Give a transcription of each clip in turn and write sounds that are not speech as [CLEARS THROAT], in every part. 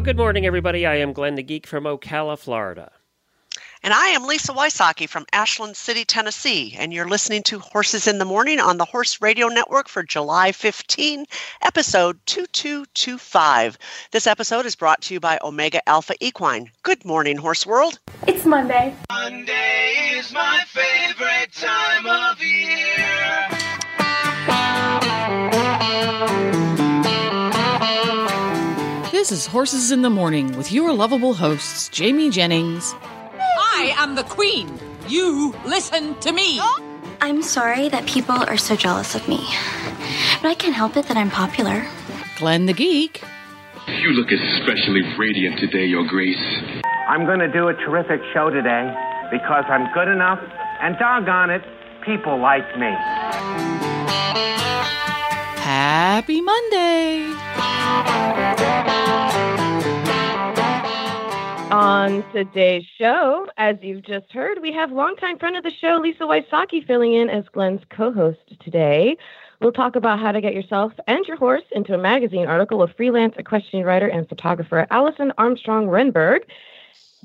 Well, good morning, everybody. I am Glenn the Geek from Ocala, Florida. And I am Lisa Wysocky from Ashland City, Tennessee, and you're listening to Horses in the Morning on the Horse Radio Network for July 15, episode 2225. This episode is brought to you by Omega Alpha Equine. Good morning, Horse World. It's Monday. Monday is my favorite time of year. This is Horses in the Morning with your lovable hosts, Jamie Jennings. I am the queen. You listen to me. I'm sorry that people are so jealous of me. But I can't help it that I'm popular. Glenn the Geek. You look especially radiant today, Your Grace. I'm going to do a terrific show today because I'm good enough, and doggone it, people like me. Happy Monday. On today's show, as you've just heard, we have longtime friend of the show, Lisa Wysocky, filling in as Glenn's co host today. We'll talk about how to get yourself and your horse into a magazine article with freelance equestrian writer and photographer Allison Armstrong Rehnborg.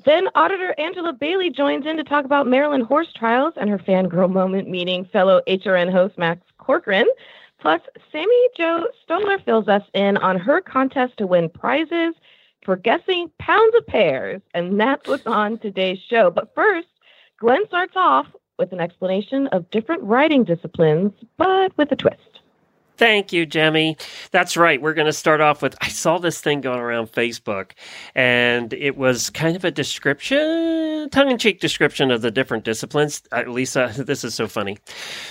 Then auditor Angela Bailey joins in to talk about Maryland horse trials and her fangirl moment meeting fellow HRN host Max Corcoran. Plus, Sammy Jo Stoller fills us in on her contest to win prizes for guessing pounds of pears, and that's what's on today's show. But first, Glenn starts off with an explanation of different writing disciplines, but with a twist. Thank you, Jemmy. That's right. We're going to start off with I saw this thing going around Facebook, and it was kind of a description, tongue in cheek description of the different disciplines. Uh, Lisa, [LAUGHS] this is so funny.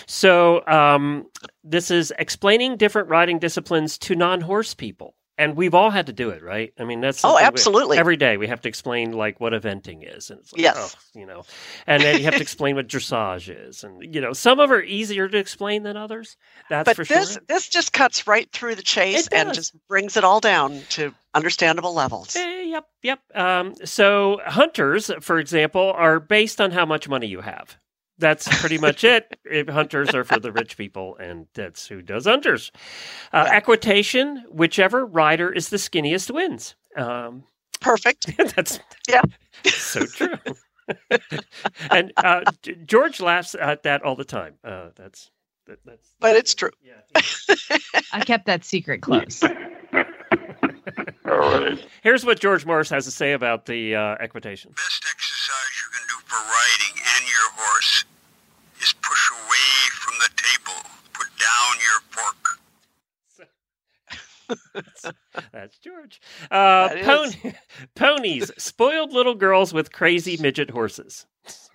So, um, this is explaining different riding disciplines to non horse people. And we've all had to do it, right? I mean, that's Oh, we- absolutely. every day we have to explain like what eventing is, and it's like, Yes. oh, you know, and then you have to [LAUGHS] explain what dressage is, and you know, some of are easier to explain than others. That's but for this sure. this just cuts right through the chase and just brings it all down to understandable levels. Eh, yep, yep. Um, so hunters, for example, are based on how much money you have. That's pretty much it. If hunters are for the rich people, and that's who does hunters. Uh, equitation, whichever rider is the skinniest wins. Um, Perfect. [LAUGHS] that's Yeah. so true. [LAUGHS] and uh, George laughs at that all the time. Uh, that's that, that's But it's true. yeah I kept that secret close. Here's what George Morris has to say about the uh, equitation. Best exercise you can do for riding and your horse is push away from the table. Put down your fork. [LAUGHS] That's George. Uh, That is. pony, [LAUGHS] ponies, spoiled little girls with crazy midget horses. [LAUGHS]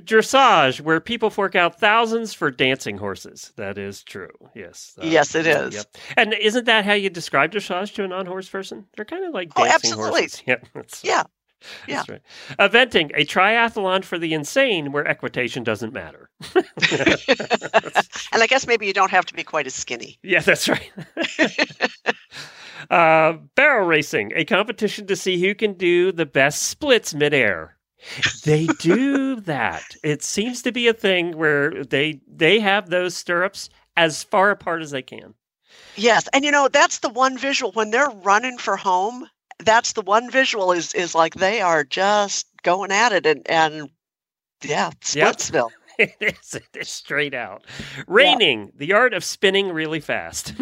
Dressage, where people fork out thousands for dancing horses. That is true. Yes. Uh, Yes, it is. Yep. And isn't that how you describe dressage to a non-horse person? They're kind of like dancing Oh, absolutely. horses. Yeah. Yeah. [LAUGHS] Yeah. That's right. Eventing, a triathlon for the insane where equitation doesn't matter. [LAUGHS] And I guess maybe you don't have to be quite as skinny. Yeah, that's right. [LAUGHS] uh, barrel racing, a competition to see who can do the best splits midair. They do that. It seems to be a thing where they they have those stirrups as far apart as they can. Yes, and you know that's the one visual when they're running for home. That's the one visual is is like they are just going at it and and yeah, Yep. [LAUGHS] It is, it is straight out. Reining, the art of spinning really fast.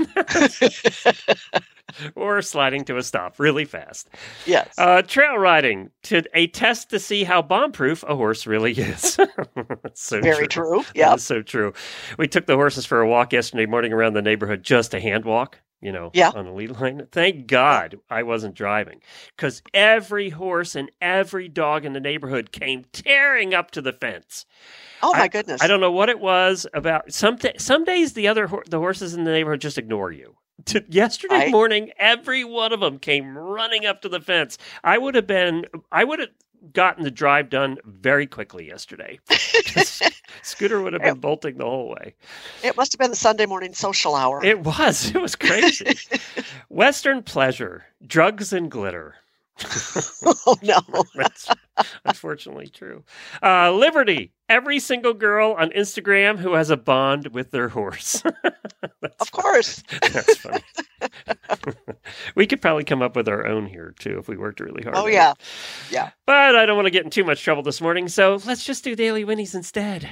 [LAUGHS] or sliding to a stop really fast. Yes. Uh, trail riding, to a test to see how bomb-proof a horse really is. [LAUGHS] So Very true. true. Yeah. so true. We took the horses for a walk yesterday morning around the neighborhood, just a hand walk, you know, Yeah. on a lead line. Thank God I wasn't driving because every horse and every dog in the neighborhood came tearing up to the fence. Oh my I- goodness. I don't know what it was about. Some th- some days the other the horses in the neighborhood just ignore you. [LAUGHS] To- yesterday Right. morning, every one of them came running up to the fence. I would have been, I would have gotten the drive done very quickly yesterday. [LAUGHS] Scooter would have been bolting the whole way. It must have been the Sunday morning social hour. It was. It was crazy. [LAUGHS] Western pleasure, drugs and glitter. [LAUGHS] oh no. [LAUGHS] That's unfortunately true. Uh, Liberty. Every single girl on Instagram who has a bond with their horse. [LAUGHS] of course. That's funny. [LAUGHS] we could probably come up with our own here too if we worked really hard. Oh on it. yeah. Yeah. But I don't want to get in too much trouble this morning, so let's just do daily winnies instead.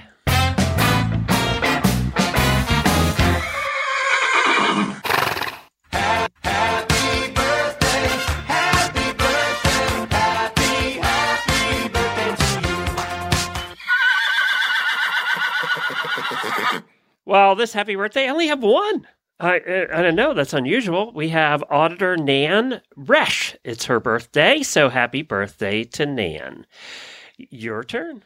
Well, this happy birthday, I only have one. I, uh, I don't know. That's unusual. We have Auditor Nan Resch. It's her birthday, so happy birthday to Nan. Your turn.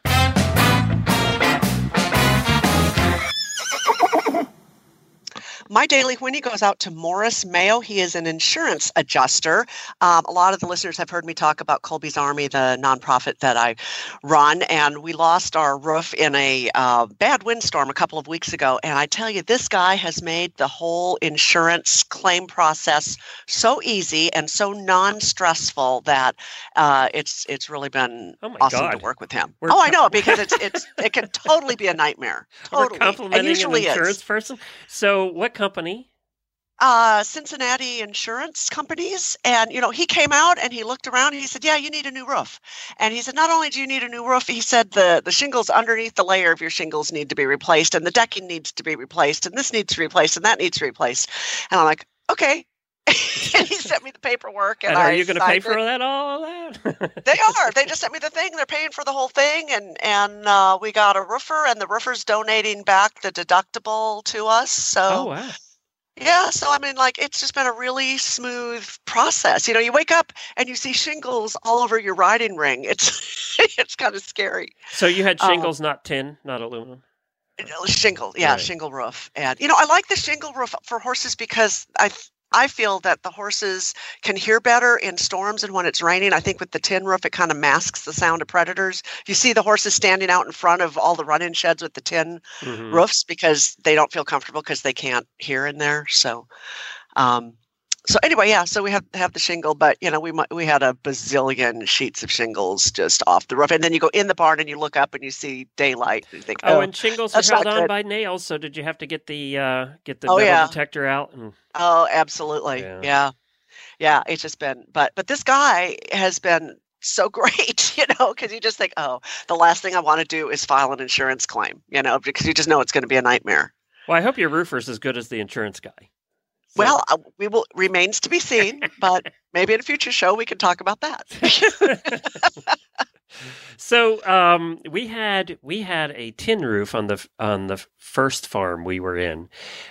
My daily whinny goes out to Morris Mayo. He is an insurance adjuster. Um, a lot of the listeners have heard me talk about Colby's Army, the nonprofit that I run, and we lost our roof in a uh, bad windstorm a couple of weeks ago. And I tell you, this guy has made the whole insurance claim process so easy and so non-stressful that uh, it's it's really been Oh awesome God. to work with him. We're oh, I know [LAUGHS] because it's it's it can totally be a nightmare. We're Totally, complimenting and usually an insurance is. person. So, what company? uh, Cincinnati insurance companies. And, you know, he came out and he looked around and he said, Yeah, you need a new roof. And he said, Not only do you need a new roof, he said the, the shingles underneath the layer of your shingles need to be replaced and the decking needs to be replaced and this needs to be replaced and that needs to be replaced. And I'm like, Okay. [LAUGHS] and he sent me the paperwork and, And are I you going to pay for that all of that? [LAUGHS] They are. They just sent me the thing. They're paying for the whole thing, and and uh, we got a roofer, and the roofer's donating back the deductible to us. So oh wow. yeah, so I mean, like, it's just been a really smooth process. You know, you wake up and you see shingles all over your riding ring. It's [LAUGHS] it's kind of scary. So you had Um, shingles, not tin, not aluminum. Shingle, yeah, Right. shingle roof, and you know, I like the shingle roof for horses because I I feel that the horses can hear better in storms and when it's raining. I think with the tin roof, it kind of masks the sound of predators. You see the horses standing out in front of all the run-in sheds with the tin Mhm. roofs because they don't feel comfortable because they can't hear in there. So, um, so anyway, yeah. So we have have the shingle, but you know, we we had a bazillion sheets of shingles just off the roof, and then you go in the barn and you look up and you see daylight. And you think, Oh, oh, and shingles are held on good. by nails. So did you have to get the uh, get the Oh, metal yeah. detector out? And oh, absolutely, Yeah. yeah. yeah, It's just been, but but this guy has been so [LAUGHS] great, you know, because you just think, oh, the last thing I want to do is file an insurance claim, you know, because you just know it's going to be a nightmare. well, I hope your roofer's as good as the insurance guy. Well, uh, we will remains to be seen, [LAUGHS] but maybe in a future show we can talk about that. [LAUGHS] so um, we had we had a tin roof on the on the first farm we were in.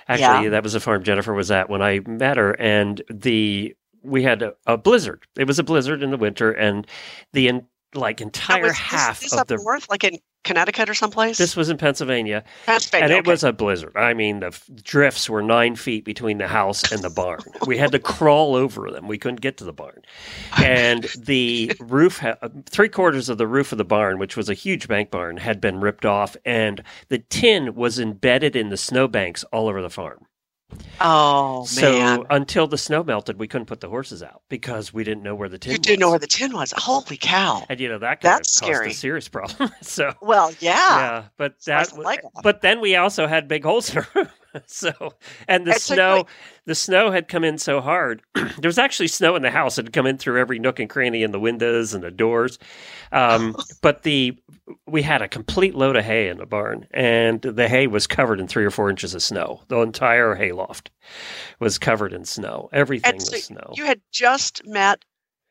Actually, Yeah. that was the farm Jennifer was at when I met her, and the we had a, a blizzard. It was a blizzard in the winter, and the like entire was this- half this of up the north, like in Connecticut or someplace. this was in Pennsylvania, Pennsylvania, and it okay. was a blizzard. I mean, the drifts were nine feet between the house and the barn. [LAUGHS] we had to crawl over them. We couldn't get to the barn, [LAUGHS] and the roof, ha- three quarters of the roof of the barn, which was a huge bank barn, had been ripped off, and the tin was embedded in the snowbanks all over the farm. Oh so man, until the snow melted, we couldn't put the horses out because we didn't know where the tin. you didn't know where the tin was. Holy cow! and you know that That's scary. a serious problem. [LAUGHS] so Well, yeah. yeah, but that off. but then we also had big holes in our [LAUGHS] so and the so, snow like- the snow had come in so hard. [CLEARS THROAT] there was actually snow in the house. It had come in through every nook and cranny in the windows and the doors. Um, [LAUGHS] but the we had a complete load of hay in the barn, and the hay was covered in three or four inches of snow. The entire hayloft was covered in snow. Everything so was snow. you had just met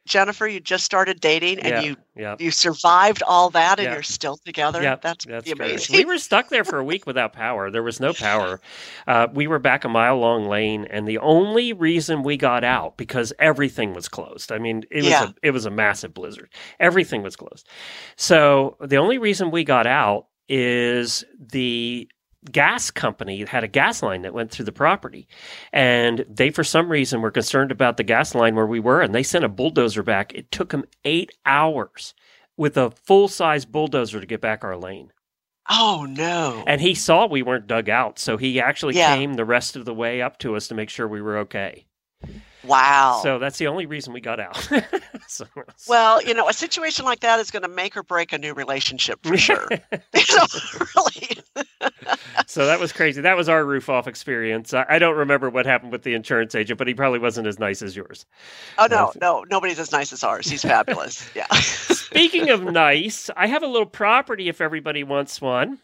Jennifer. You just started dating, and Yeah, you yeah. you survived all that, and Yeah. you're still together. Yeah, that's, that's amazing. We were stuck there for a week without power. There was no power. Uh, we were back a mile long lane, and the only reason we got out because everything was closed. I mean, it was a it was a massive blizzard. Everything was closed. So the only reason we got out is the gas company had a gas line that went through the property. And they, for some reason, were concerned about the gas line where we were, and they sent a bulldozer back. It took them eight hours with a full size bulldozer to get back our lane. Oh no! And he saw we weren't dug out, so he actually Yeah. came the rest of the way up to us to make sure we were okay. Wow. So that's the only reason we got out. [LAUGHS] so, well, you know, a situation like that is going to make or break a new relationship for sure. [LAUGHS] [LAUGHS] you know, really. So that was crazy. That was our roof off experience. I, I don't remember what happened with the insurance agent, but he probably wasn't as nice as yours. Oh no, uh, no, nobody's as nice as ours. He's fabulous. Yeah. Speaking of [LAUGHS] nice, I have a little property if everybody wants one.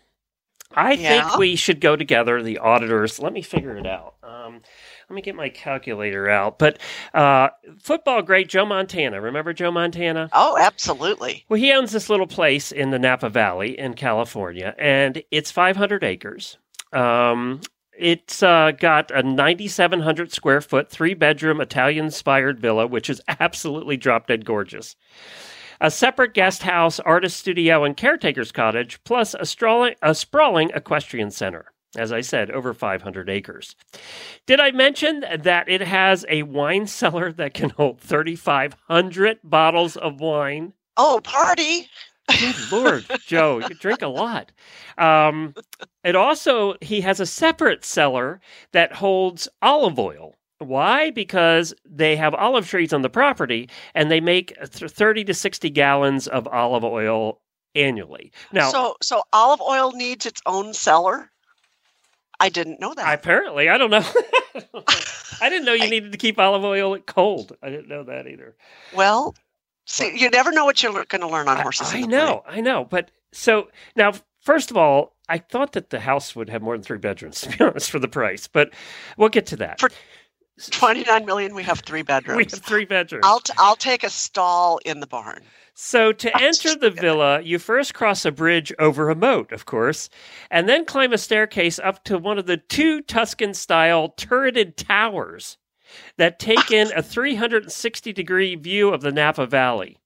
I Yeah. think we should go together, the auditors. Let me figure it out. Um, let me get my calculator out. But uh, football great Joe Montana. Remember Joe Montana? Oh, absolutely. Well, he owns this little place in the Napa Valley in California, and it's 500 acres. Um, it's uh, got a 9,700 square foot, three bedroom Italian inspired villa, which is absolutely drop dead gorgeous. A separate guest house, artist studio, and caretaker's cottage, plus a, a sprawling equestrian center. As I said, over 500 acres. Did I mention that it has a wine cellar that can hold 3,500 bottles of wine? Oh, party. Good Lord, Joe, you drink a lot. Um, it also, he has a separate cellar that holds olive oil. Why? Because they have olive trees on the property and they make 30 to 60 gallons of olive oil annually. Now, so so olive oil needs its own cellar. I didn't know that. apparently, I don't know. [LAUGHS] I didn't know you needed to keep olive oil cold. I didn't know that either. well, see, you never know what you're going to learn on horses. I the know, I know. But so now, first of all, I thought that the house would have more than three bedrooms, [LAUGHS] to be honest, for the price. But we'll get to that. For Twenty nine million. We have three bedrooms. [LAUGHS] we have three bedrooms. I'll t- I'll take a stall in the barn. So to [LAUGHS] enter the villa, you first cross a bridge over a moat, of course, and then climb a staircase up to one of the two Tuscan-style turreted towers that take in a 360 degree view of the Napa Valley.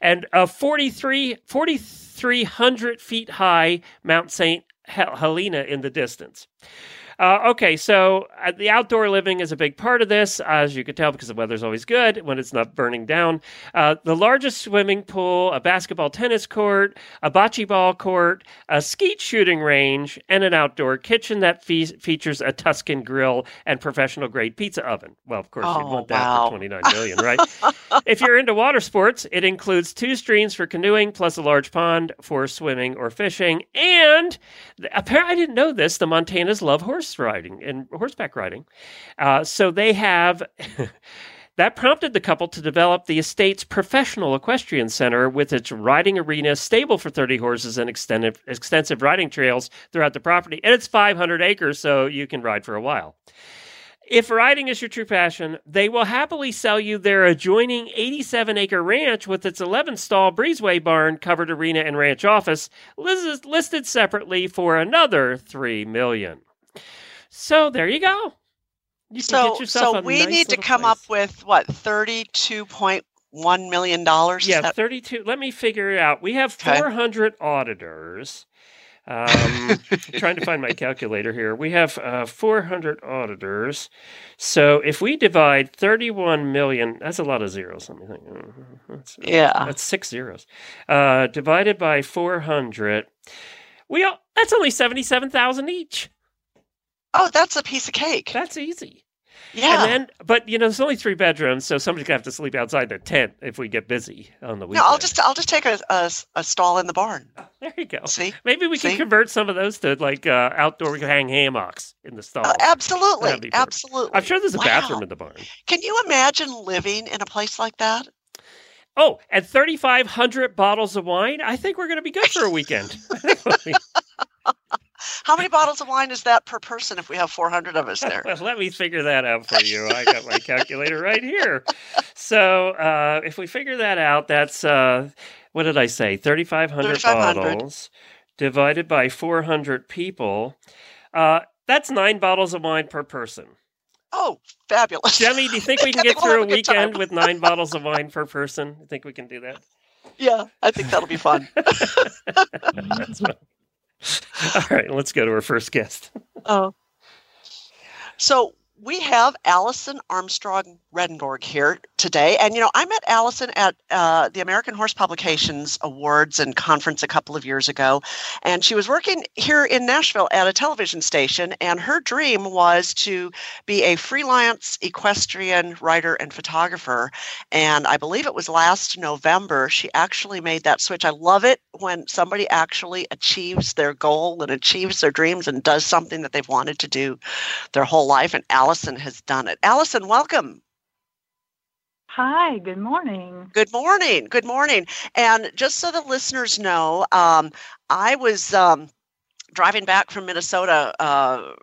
And a 43 4,300 feet high Mount St. Helena in the distance. Uh, okay, so uh, the outdoor living is a big part of this, as you can tell, because the weather's always good when it's not burning down. Uh, the largest swimming pool, a basketball tennis court, a bocce ball court, a skeet shooting range, and an outdoor kitchen that fe- features a Tuscan grill and professional grade pizza oven. Well, of course, you'd Oh, want that wow. for 29 million, right? [LAUGHS] if you're into water sports, it includes two streams for canoeing plus a large pond for swimming or fishing. And apparently, I didn't know this. The Montanas love horse riding and horseback riding. Uh, so they have. [LAUGHS] That prompted the couple to develop the estate's professional equestrian center with its riding arena, stable for 30 horses, and extensive, extensive riding trails throughout the property. And it's 500 acres, so you can ride for a while. If riding is your true passion, they will happily sell you their adjoining 87 acre ranch with its 11 stall breezeway barn, covered arena, and ranch office, lis- listed separately for another $3 million. So there you go. You So so we nice need to come place. up with what thirty two point one million dollars. Yeah, 32. Let me figure it out. We have Okay. 400 auditors. Um, trying to find my [LAUGHS] calculator here. We have uh, 400 auditors. So if we divide 31 million, that's a lot of zeros. Let me think. [LAUGHS] Uh, That's, Yeah. That's six zeros. Uh, divided by 400, we all, that's only 77,000 each. Oh, that's a piece of cake. That's easy. Yeah. And then, but you know, there's only three bedrooms, so somebody's gonna have to sleep outside the tent if we get busy on the weekend. no. I'll just I'll just take a, a, a stall in the barn. There you go. See, Maybe we can convert some of those to like uh, outdoor. We can hang hammocks in the stall. Uh, absolutely, That'd be perfect. absolutely. I'm sure there's a Wow. bathroom in the barn. Can you imagine living in a place like that? Oh, and 3,500 bottles of wine. I think we're going to be good for a weekend. [LAUGHS] [LAUGHS] [LAUGHS] How many bottles of wine is that per person if we have 400 of us there? [LAUGHS] well, let me figure that out for you. I got my calculator right here. So uh, if we figure that out, that's uh, what did I say? 3,500 3,500. bottles divided by 400 people. Uh, that's nine bottles of wine per person. Oh, fabulous. Jemmy, do you think we [LAUGHS] can get through a have a good time. weekend with nine bottles of wine per person? I think we can do that? Yeah, I think that'll be fun. [LAUGHS] [LAUGHS] All right, let's go to our first guest. Oh. So we have Allison Armstrong Rehnborg here today. And, you know, I met Allison at uh, the American Horse Publications Awards and Conference a couple of years ago. And she was working here in Nashville at a television station. And her dream was to be a freelance equestrian writer and photographer. And I believe it was last November she actually made that switch. I love it when somebody actually achieves their goal and achieves their dreams and does something that they've wanted to do their whole life. And Allison has done it. Allison, welcome. Hi, good morning. Good morning. Good morning. And just so the listeners know, um, I was um, driving back from Minnesota uh,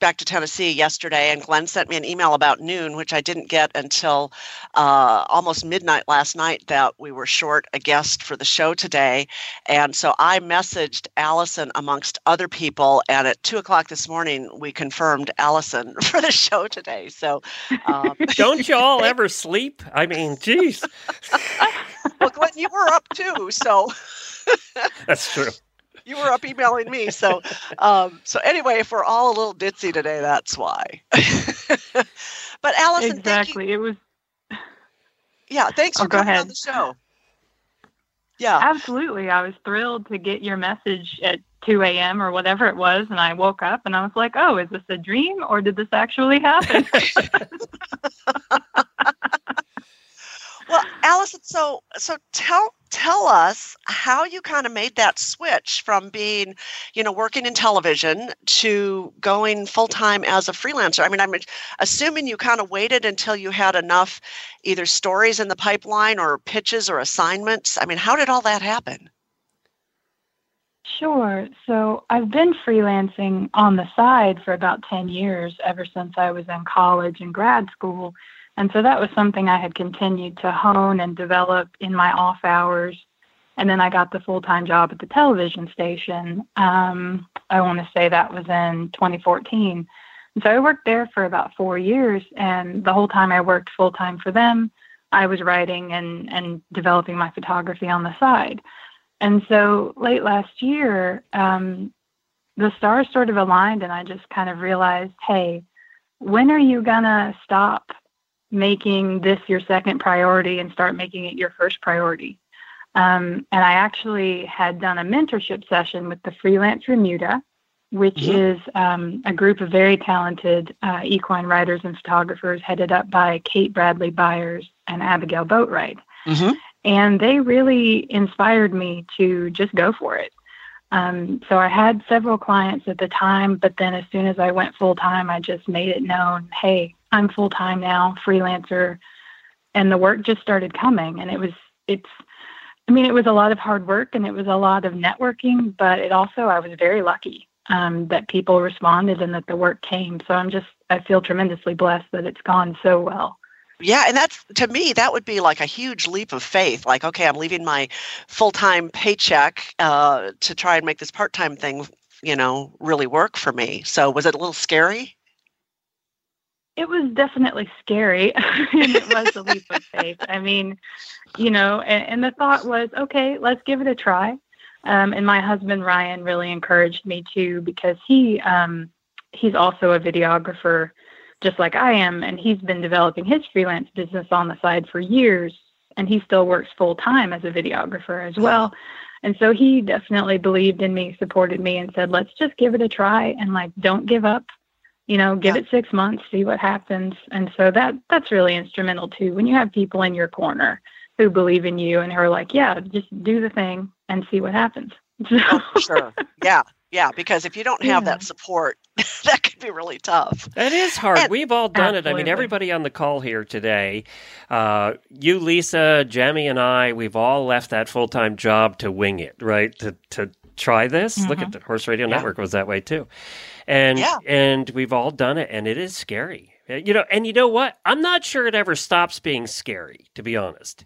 back to Tennessee yesterday, and Glenn sent me an email about noon, which I didn't get until uh, almost midnight last night that we were short a guest for the show today. And so I messaged Allison amongst other people, and at two o'clock this morning, we confirmed Allison [LAUGHS] for the show today. So um, [LAUGHS] don't you all ever [LAUGHS] sleep? I mean, geez. well, Glenn, you were up too, so. That's true you were up emailing me. So, um, so anyway, if we're all a little ditzy today, that's why. [LAUGHS] but Allison, exactly, it was. Yeah, thanks oh, for coming ahead. on the show. Yeah, absolutely. I was thrilled to get your message at 2 a.m. or whatever it was, and I woke up and I was like, "Oh, is this a dream or did this actually happen?" [LAUGHS] well, Allison, so so tell tell us how you kind of made that switch from being, you know, working in television to going full time as a freelancer. I mean, I'm assuming you kind of waited until you had enough either stories in the pipeline or pitches or assignments. I mean, how did all that happen? Sure. So I've been freelancing on the side for about 10 years, ever since I was in college and grad school. And so that was something I had continued to hone and develop in my off hours. And then I got the full time job at the television station. Um, I want to say that was in 2014. And so I worked there for about four years. And the whole time I worked full time for them, I was writing and, and developing my photography on the side. And so late last year, um, the stars sort of aligned, and I just kind of realized hey, when are you going to stop making this your second priority and start making it your first priority. Um, and I actually had done a mentorship session with the Freelance Remuda, which mm-hmm. is um, a group of very talented uh, equine writers and photographers headed up by Kate Bradley Byers and Abigail Boatwright. Mm-hmm. And they really inspired me to just go for it. Um, so I had several clients at the time, but then as soon as I went full time, I just made it known hey, I'm full time now, freelancer, and the work just started coming. And it was, it's, I mean, it was a lot of hard work and it was a lot of networking, but it also, I was very lucky um, that people responded and that the work came. So I'm just, I feel tremendously blessed that it's gone so well. Yeah, and that's to me that would be like a huge leap of faith. Like, okay, I'm leaving my full time paycheck uh, to try and make this part time thing, you know, really work for me. So, was it a little scary? It was definitely scary [LAUGHS] and it was a leap of faith. I mean, you know, and, and, the thought was, okay, let's give it a try. Um, and my husband Ryan really encouraged me to because he um, he's also a videographer, just like I am, and he's been developing his freelance business on the side for years, and he still works full time as a videographer as well. And so he definitely believed in me, supported me, and said, let's just give it a try and like don't give up you know give yeah. it six months see what happens and so that that's really instrumental too when you have people in your corner who believe in you and who are like yeah just do the thing and see what happens [LAUGHS] oh, sure yeah yeah because if you don't have yeah. that support [LAUGHS] that could be really tough it is hard and, we've all done absolutely. it i mean everybody on the call here today uh, you lisa jamie and i we've all left that full-time job to wing it right to, to try this mm-hmm. look at the horse radio yeah. network was that way too and yeah. and we've all done it and it is scary uh, you know and you know what i'm not sure it ever stops being scary to be honest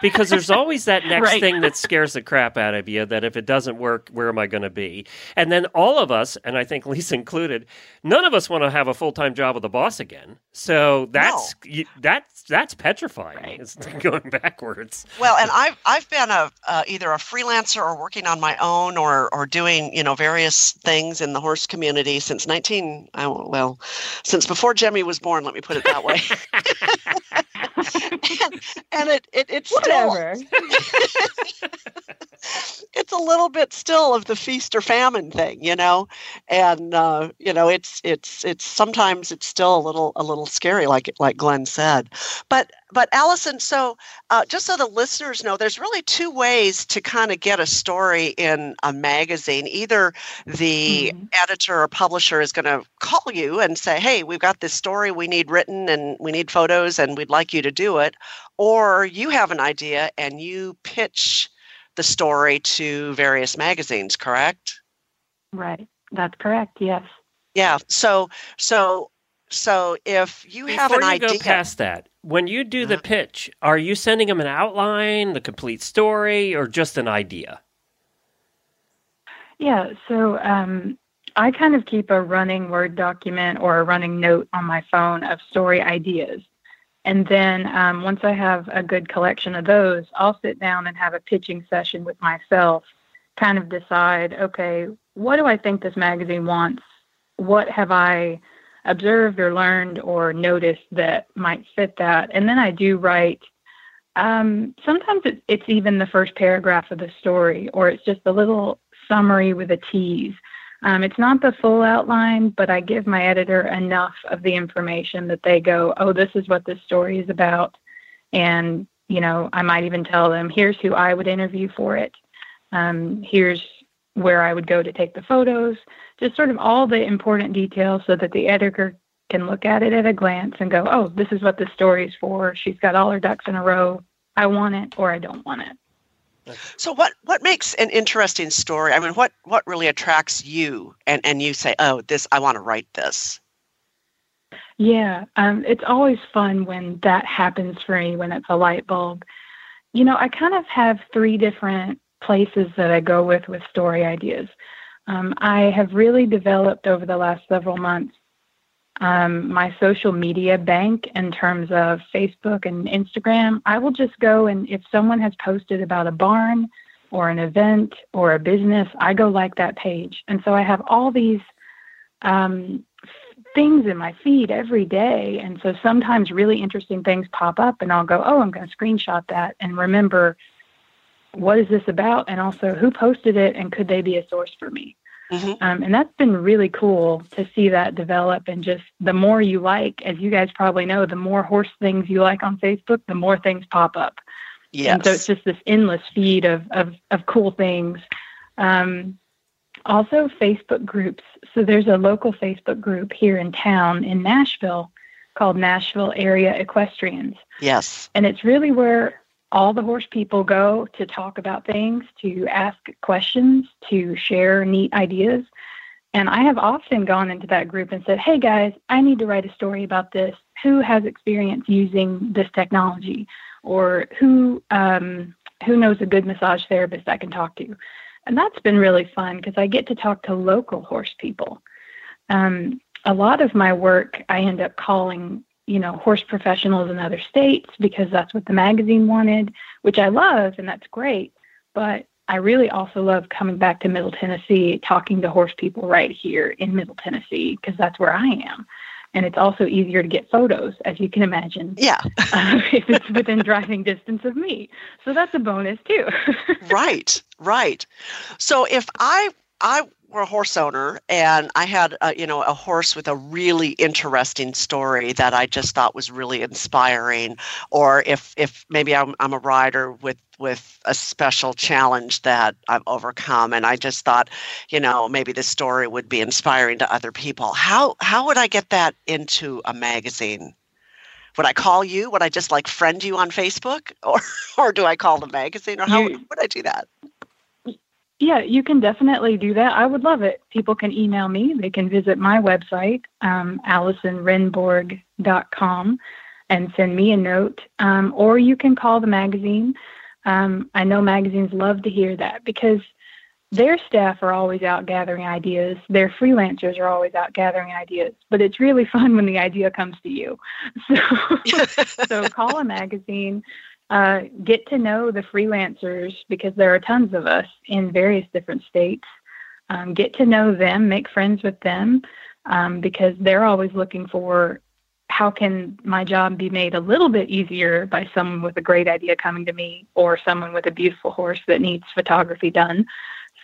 because there's always that [LAUGHS] next Right. thing that scares the crap out of you that if it doesn't work, where am I going to be? And then all of us, and I think Lisa included, none of us want to have a full time job with a boss again. So that's you, that's that's petrifying. It's [LAUGHS] going backwards. Well, and I've I've been a uh, either a freelancer or working on my own or or doing you know various things in the horse community since nineteen I well since before Jemmy was born. Let me put it that way. and, [LAUGHS] and it, it it's Whatever. still [LAUGHS] it's a little bit still of the feast or famine thing, you know, and uh, you know it's it's it's sometimes it's still a little a little scary, like like Glenn said. But but Allison, so uh, just so the listeners know, there's really two ways to kind of get a story in a magazine. Either the editor or publisher is going to call you and say, "Hey, we've got this story we need written, and we need photos, and we'd like you to do it," or you have an idea and you pitch the story to various magazines. Correct? Right. That's correct. Yes. Yeah. So so so if you have Before an you idea, go past that, when you do the pitch, are you sending them an outline, the complete story, or just an idea? Yeah, so um, I kind of keep a running Word document or a running note on my phone of story ideas. And then um, once I have a good collection of those, I'll sit down and have a pitching session with myself, kind of decide okay, what do I think this magazine wants? What have I observed or learned or noticed that might fit that? And then I do write um, sometimes it, it's even the first paragraph of the story, or it's just a little summary with a tease. Um, it's not the full outline, but I give my editor enough of the information that they go, oh, this is what this story is about. And, you know, I might even tell them, here's who I would interview for it. Um, here's where I would go to take the photos, just sort of all the important details so that the editor can look at it at a glance and go, oh, this is what the story is for. She's got all her ducks in a row. I want it or I don't want it. So what what makes an interesting story? I mean, what what really attracts you and and you say, "Oh, this I want to write this." Yeah, um, it's always fun when that happens for me, when it's a light bulb. You know, I kind of have three different places that I go with with story ideas. Um, I have really developed over the last several months um, my social media bank in terms of Facebook and Instagram. I will just go and if someone has posted about a barn or an event or a business, I go like that page. And so I have all these um, things in my feed every day. And so sometimes really interesting things pop up, and I'll go, oh, I'm going to screenshot that and remember what is this about, and also who posted it, and could they be a source for me? Um, and that's been really cool to see that develop. And just the more you like, as you guys probably know, the more horse things you like on Facebook, the more things pop up. And so it's just this endless feed of of, of cool things. Um, also, Facebook groups. So there's a local Facebook group here in town in Nashville called Nashville Area Equestrians. Yes. And it's really where all the horse people go to talk about things, to ask questions, to share neat ideas. And I have often gone into that group and said, Hey guys, I need to write a story about this. Who has experience using this technology? Or who um, who knows a good massage therapist I can talk to? And that's been really fun because I get to talk to local horse people. Um, a lot of my work I end up calling, you know, horse professionals in other states because that's what the magazine wanted, which I love and that's great. But I really also love coming back to Middle Tennessee, talking to horse people right here in Middle Tennessee because that's where I am. And it's also easier to get photos, as you can imagine. Yeah. uh, [LAUGHS] if it's within driving distance of me. So that's a bonus too. [LAUGHS] right. Right. So if I I were a horse owner and I had a, you know a horse with a really interesting story that I just thought was really inspiring, or if if maybe I'm I'm a rider with with a special challenge that I've overcome, and I just thought, you know, maybe this story would be inspiring to other people. How how would I get that into a magazine? Would I call you? Would I just like friend you on Facebook, [LAUGHS] or or do I call the magazine, or how You- would I do that? Yeah, you can definitely do that. I would love it. People can email me. They can visit my website, um, AllisonRehnborg.com. and send me a note, um, or you can call the magazine. Um, I know magazines love to hear that because their staff are always out gathering ideas. Their freelancers are always out gathering ideas. But it's really [LAUGHS] fun when the idea comes to you. So, [LAUGHS] so call a magazine, uh, get to know the freelancers because there are tons of us in various different states. Um, get to know them, make friends with them um, because they're always looking for how can my job be made a little bit easier by someone with a great idea coming to me or someone with a beautiful horse that needs photography done.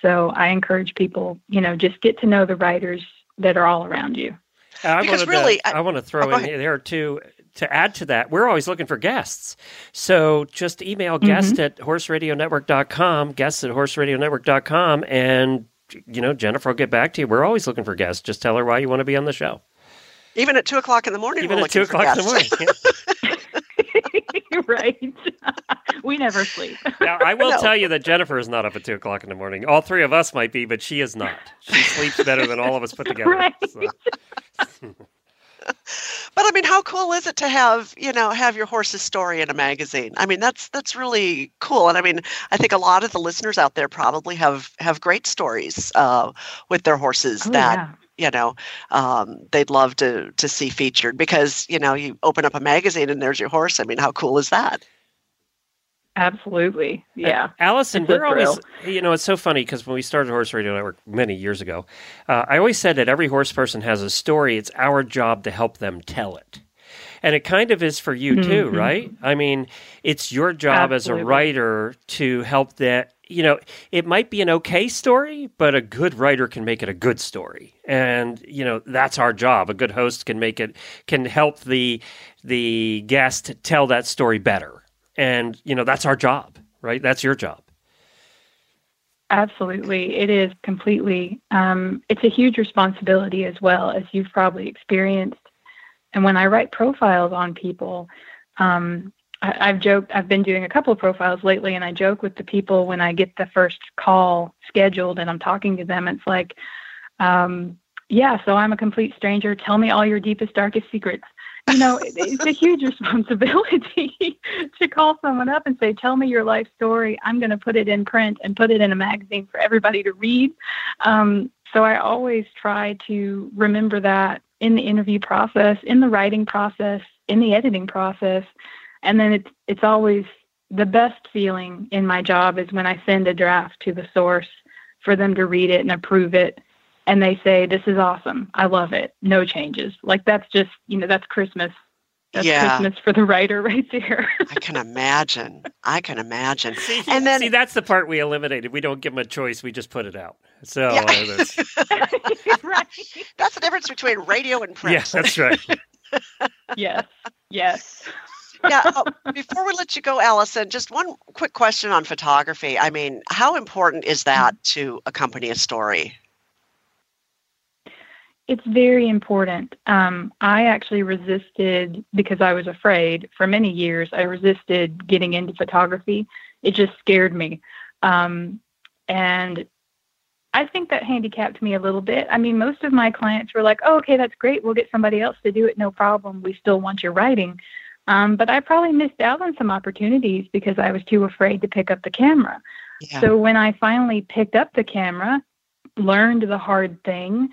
So I encourage people, you know, just get to know the writers that are all around you. I Because wanted really, to, I, I- want to throw Oh, in ahead. there too to add to that. We're always looking for guests, so just email mm-hmm. guest at horseradionetwork.com, guests at horseradionetwork.com, and you know Jennifer will get back to you. We're always looking for guests. Just tell her why you want to be on the show. Even at two o'clock in the morning, Even we're at two looking for o'clock in the guests. morning. [LAUGHS] [LAUGHS] right. [LAUGHS] we never sleep. Now, I will No. tell you that Jennifer is not up at two o'clock in the morning. All three of us might be, but she is not. She sleeps better than all of us put together. Right. So- [LAUGHS] But I mean, how cool is it to have you know have your horse's story in a magazine? I mean, that's that's really cool. And I mean, I think a lot of the listeners out there probably have have great stories uh, with their horses Oh, that yeah. you know um, they'd love to to see featured because you know you open up a magazine and there's your horse. I mean, how cool is that? Absolutely. Yeah. Allison, we're always, you know, it's so funny because when we started Horse Radio Network many years ago, uh, I always said that every horse person has a story. It's our job to help them tell it. And it kind of is for you too, Mhm. right? I mean, it's your job as a writer to help that. You know, it might be an okay story, but a good writer can make it a good story. And you know, that's our job. A good host can make it can help the the guest tell that story better. And you know, that's our job, right? That's your job. Absolutely. It is completely, um, it's a huge responsibility as well, as you've probably experienced. And when I write profiles on people, um, I, I've joked, I've been doing a couple of profiles lately, and I joke with the people when I get the first call scheduled and I'm talking to them, it's like, um, yeah, so I'm a complete stranger. Tell me all your deepest, darkest secrets. You know, it- it's a huge [LAUGHS] responsibility [LAUGHS] to call someone up and say, Tell me your life story. I'm going to put it in print and put it in a magazine for everybody to read. Um, so I always try to remember that in the interview process, in the writing process, in the editing process. And then it's, it's always the best feeling in my job is when I send a draft to the source for them to read it and approve it and they say this is awesome i love it no changes like that's just you know that's christmas that's Yeah. christmas for the writer [LAUGHS] right there I can imagine. I can imagine. See, And then- see, that's the part we eliminated. We don't give them a choice. We just put it out. So, Yeah. uh, that's, [LAUGHS] right That's the difference between radio and print. yeah, that's right. [LAUGHS] yes yes yeah. uh, before we let you go, Allison, just one quick question on photography. I mean, how important is that to accompany a story? It's very important um, i actually resisted because i was afraid for many years i resisted getting into photography it just scared me um, and I think that handicapped me a little bit. I mean, most of my clients were like, oh, okay, that's great. We'll get somebody else to do it. No problem. We still want your writing. Um, but I probably missed out on some opportunities because I was too afraid to pick up the camera. Yeah. So when I finally picked up the camera, learned the hard thing,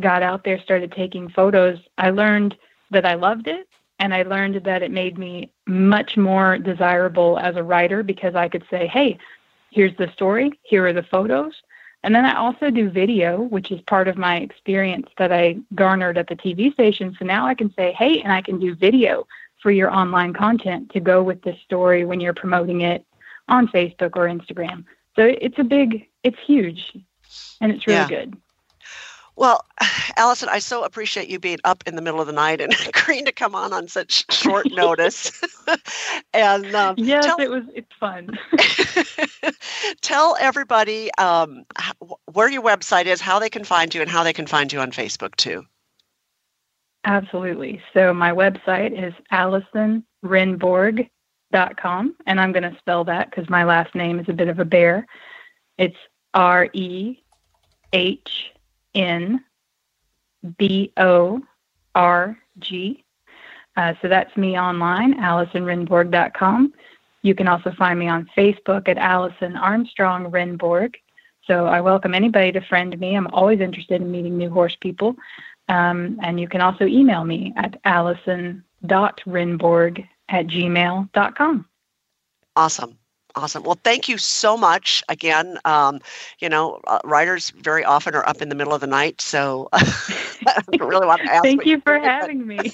got out there, started taking photos, I learned that I loved it. And I learned that it made me much more desirable as a writer because I could say, hey, here's the story, here are the photos. And then I also do video, which is part of my experience that I garnered at the TV station. So now I can say, hey, and I can do video for your online content to go with this story when you're promoting it on Facebook or Instagram. So it's a big, it's huge, and it's really Yeah. good. Well, [SIGHS] Allison, I so appreciate you being up in the middle of the night and [LAUGHS] agreeing to come on on such short [LAUGHS] notice. [LAUGHS] and um, Yes, tell, it was. It's fun. tell everybody um, where your website is, how they can find you, and how they can find you on Facebook too. Absolutely. So my website is AllisonRehnborg.com, and I'm going to spell that because my last name is a bit of a bear. It's R E H N B O R G. Uh, so that's me online, AllisonRehnborg.com. You can also find me on Facebook at Allison Armstrong Rehnborg. So I welcome anybody to friend me. I'm always interested in meeting new horse people. Um, and you can also email me at allison.rehnborg at gmail.com. Awesome. Awesome. Well, thank you so much again. Um, you know, uh, writers very often are up in the middle of the night, so [LAUGHS] I really want to ask. thank you for having me. [LAUGHS]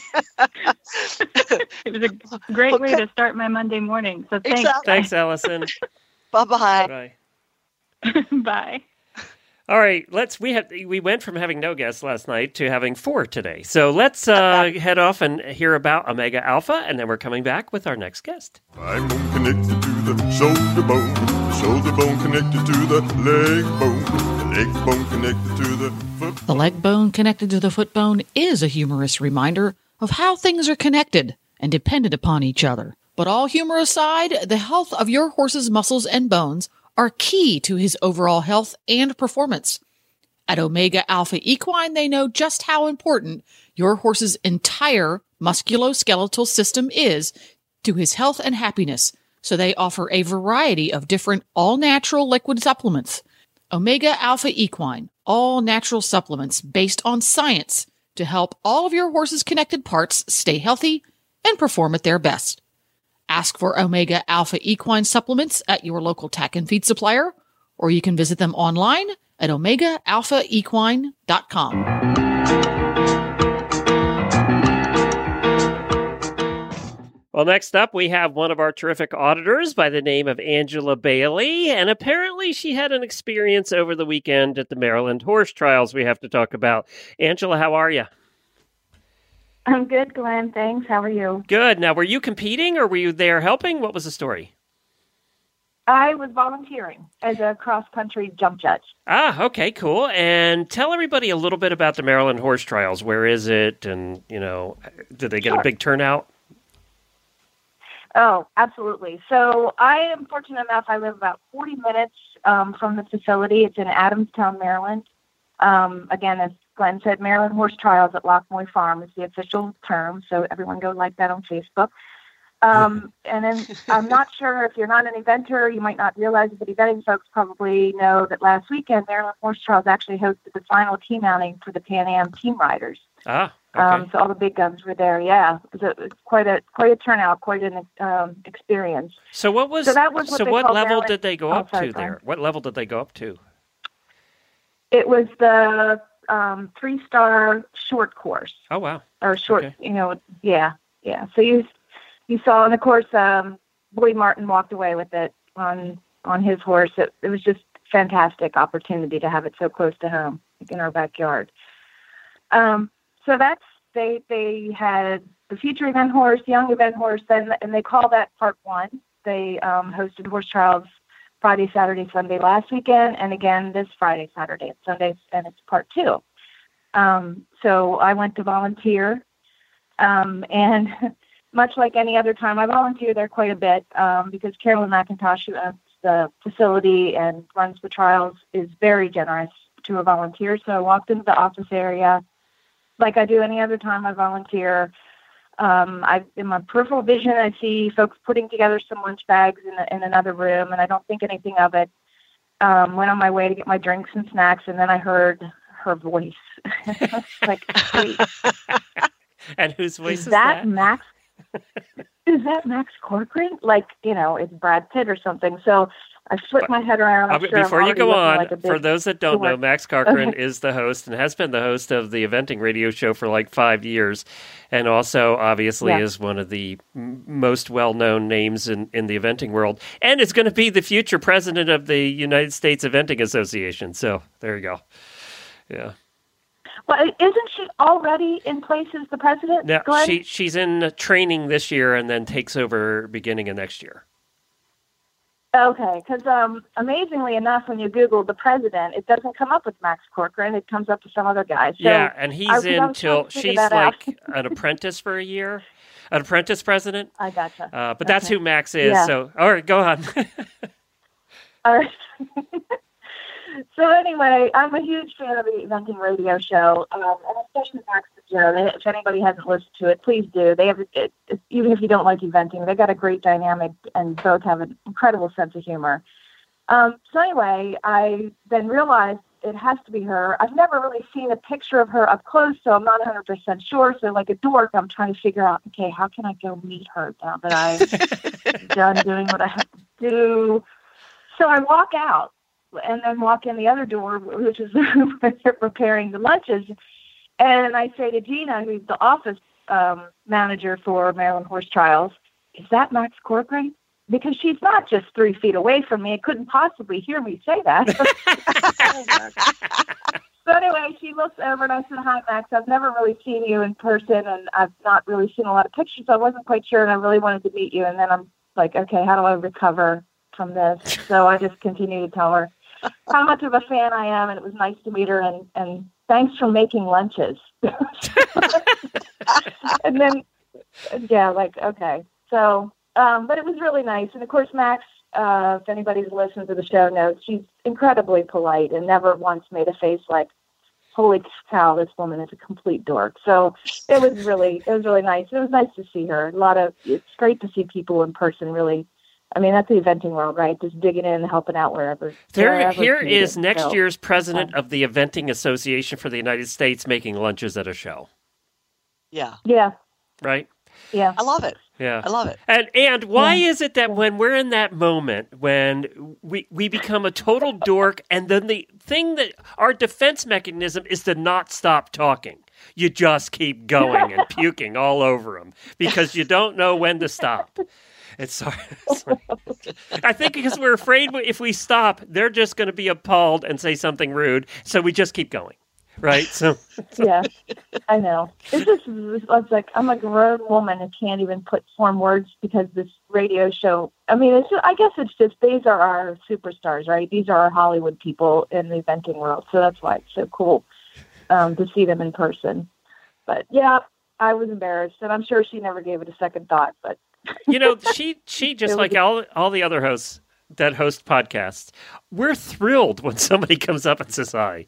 it was a great way to start my Monday morning. So thanks. Exactly. Thanks, Allison. [LAUGHS] Bye-bye. Bye. Bye. All right, let's. We have we went from having no guests last night to having four today. So let's uh, head off and hear about Omega Alpha, and then we're coming back with our next guest. The shoulder bone, the shoulder bone connected to the leg bone, the leg bone connected to the foot. The leg bone connected to the foot bone is a humorous reminder of how things are connected and dependent upon each other. But all humor aside, the health of your horse's muscles and bones are key to his overall health and performance. At Omega Alpha Equine, they know just how important your horse's entire musculoskeletal system is to his health and happiness, so they offer a variety of different all natural liquid supplements. Omega Alpha Equine, all natural supplements based on science to help all of your horse's connected parts stay healthy and perform at their best. Ask for Omega Alpha Equine supplements at your local tack and feed supplier, or you can visit them online at omegaalphaequine.com. Well, next up, we have one of our terrific auditors by the name of Angela Bailey. And apparently, she had an experience over the weekend at the Maryland horse trials we have to talk about. Angela, how are you? I'm good, Glenn. Thanks. How are you? Good. Now, were you competing or were you there helping? What was the story? I was volunteering as a cross country jump judge. Ah, okay, cool. And tell everybody a little bit about the Maryland horse trials. Where is it? And, you know, did they get Sure. a big turnout? Oh, absolutely. So I am fortunate enough. I live about 40 minutes um, from the facility. It's in Adamstown, Maryland. Um, again, as Glenn said, Maryland Horse Trials at Loch Moy Farm is the official term. So everyone go like that on Facebook. Um, and then I'm not [LAUGHS] sure if you're not an eventer, you might not realize it, but eventing folks probably know that last weekend Maryland Horse Trials actually hosted the final team outing for the Pan Am team riders. Ah, okay. Um, so all the big guns were there. Yeah, it was, a, it was quite a quite a turnout, quite an um, experience. so what was so that was what so what level Maryland- did they go Oh, up sorry, to Glenn. there? What level did they go up to? It was the um, three star short course Oh wow. or short. Okay. You know, yeah, yeah. So you you saw, and of course, um, Martin walked away with it on on his horse. It, it was just fantastic opportunity to have it so close to home, like in our backyard. Um, so that's they they had the future event horse, young event horse, then and they call that part one. They um, hosted horse trials Friday, Saturday, Sunday last weekend, and again this Friday, Saturday, and Sunday, and it's part two. Um, so I went to volunteer, um, and [LAUGHS] much like any other time, I volunteer there quite a bit um, because Carolyn McIntosh, who owns the facility and runs the trials, is very generous to a volunteer. So I walked into the office area like I do any other time I volunteer. Um, I, in my peripheral vision, I see folks putting together some lunch bags in, a, in another room, and I don't think anything of it. Um, went on my way to get my drinks and snacks, and then I heard her voice. [LAUGHS] like, [LAUGHS] wait, And whose voice is is that that? Max? Is that Max Corcoran? Like, you know, it's Brad Pitt or something. So I flipped my head around. I'm sure before you go on, like for those that don't know. Max Okay. is the host and has been the host of the eventing radio show for like five years, and also obviously Yeah. is one of the most well-known names in, in the eventing world, and is going to be the future president of the United States Eventing Association. So there you go. Yeah. Well, isn't she already in place as the president? No, Glenn? she she's in training this year and then takes over beginning of next year. Okay, because um, amazingly enough, when you Google the president, it doesn't come up with Max Corcoran. It comes up with some other guy. So yeah, and he's in was till trying to figure she's like an apprentice for a year, an apprentice president. I gotcha. Uh, but that's who Max is. Yeah. So, all right, go on. [LAUGHS] All right. [LAUGHS] so anyway, I'm a huge fan of the eventing radio show, um, and especially Max and Joe. If anybody hasn't listened to it, please do. They have, it, it, even if you don't like eventing, they got a great dynamic, and both have an incredible sense of humor. Um, so anyway, I then realized it has to be her. I've never really seen a picture of her up close, so I'm not 100% sure. So, like a dork, I'm trying to figure out, okay, how can I go meet her now that I've [LAUGHS] done doing what I have to do? So I walk out and then walk in the other door, which is the [LAUGHS] room where they're preparing the lunches. And I say to Gina, who's the office um, manager for Maryland Horse Trials, is that Max Corcoran? Because she's not just three feet away from me. It couldn't possibly hear me say that. [LAUGHS] so anyway, she looks over and I said, Hi, Max. I've never really seen you in person and I've not really seen a lot of pictures. So I wasn't quite sure and I really wanted to meet you. And then I'm like, okay, how do I recover from this? So I just continue to tell her how much of a fan I am, and it was nice to meet her. And and thanks for making lunches. [LAUGHS] and then, yeah, like okay. So, um, but it was really nice. And of course, Max. Uh, if anybody's listened to the show, knows she's incredibly polite and never once made a face like, "Holy cow, this woman is a complete dork." So it was really, it was really nice. It was nice to see her. A lot of, it's great to see people in person. Really, I mean, that's the eventing world, right? Just digging in and helping out wherever. There, wherever here needed. is next So, year's president of the Eventing Association for the United States making lunches at a show, Yeah. Yeah, right? yeah. I love it. Yeah. I love it. And and why is it that when we're in that moment when we we become a total dork and then the thing that our defense mechanism is to not stop talking. You just keep going and [LAUGHS] puking all over them because you don't know when to stop. It's sorry. [LAUGHS] I think because we're afraid if we stop, they're just going to be appalled and say something rude, so we just keep going. Right? So [LAUGHS] yeah, I know. It's just, it's like I'm like a grown woman who can't even put form words because this radio show. I mean, it's. Just, I guess it's just these are our superstars, right? These are our Hollywood people in the eventing world. So that's why it's so cool um, to see them in person. But yeah, I was embarrassed, and I'm sure she never gave it a second thought. But you know, she she [LAUGHS] just like all all the other hosts that host podcasts, we're thrilled when [LAUGHS] somebody comes up and says hi.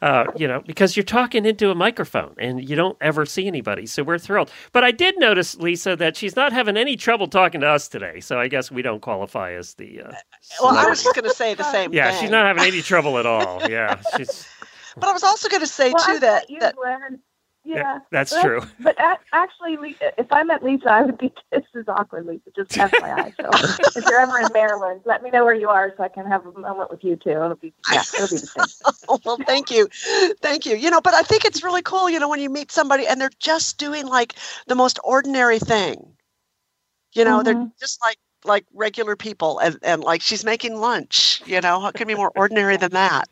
Uh, you know, because you're talking into a microphone and you don't ever see anybody, so we're thrilled. But I did notice, Lisa, that she's not having any trouble talking to us today. So I guess we don't qualify as the. Uh, Well, I was just going to say the same yeah, thing. she's not having any trouble at all. Yeah, [LAUGHS] she's. But I was also going to say well, too I that, you, that Glenn. Yeah, that's But- true. But actually, if I met Lisa, I would be just as awkward, Lisa. Just [LAUGHS] FYI. So if you're ever in Maryland, let me know where you are so I can have a moment with you too. It'll be yeah, it'll be the same. [LAUGHS] well, thank you, thank you. You know, but I think it's really cool. You know, when you meet somebody and they're just doing like the most ordinary thing. You know, they're Mhm. just like like regular people, and and like she's making lunch. You know, how can be more ordinary than that?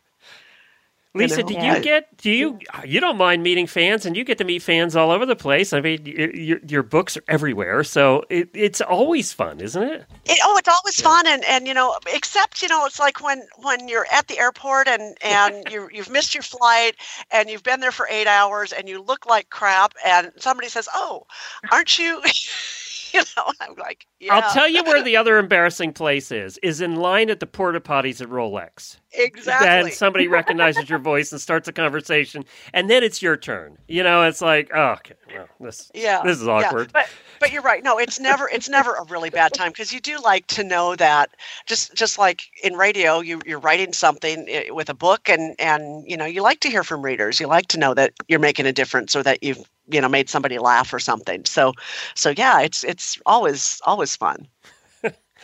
Lisa, know? do you get do you you don't mind meeting fans and you get to meet fans all over the place? I mean, your your books are everywhere, so it, it's always fun, isn't it? It, oh, it's always fun, and and you know, except you know, it's like when when you're at the airport and and [LAUGHS] you you've missed your flight and you've been there for eight hours and you look like crap, and somebody says, "Oh, aren't you?" [LAUGHS] you know, I'm like, yeah. I'll tell you where [LAUGHS] the other embarrassing place is: is in line at the porta potties at Rolex. Exactly. Then somebody recognizes your voice and starts a conversation, and then it's your turn. You know, it's like, oh, okay, well, this yeah this is yeah. awkward. but but you're right no it's never it's never a really bad time because you do like to know that just just like in radio you you're writing something eh, with a book and and you know you like to hear from readers you like to know that you're making a difference or that you've you know made somebody laugh or something so so yeah it's it's always always fun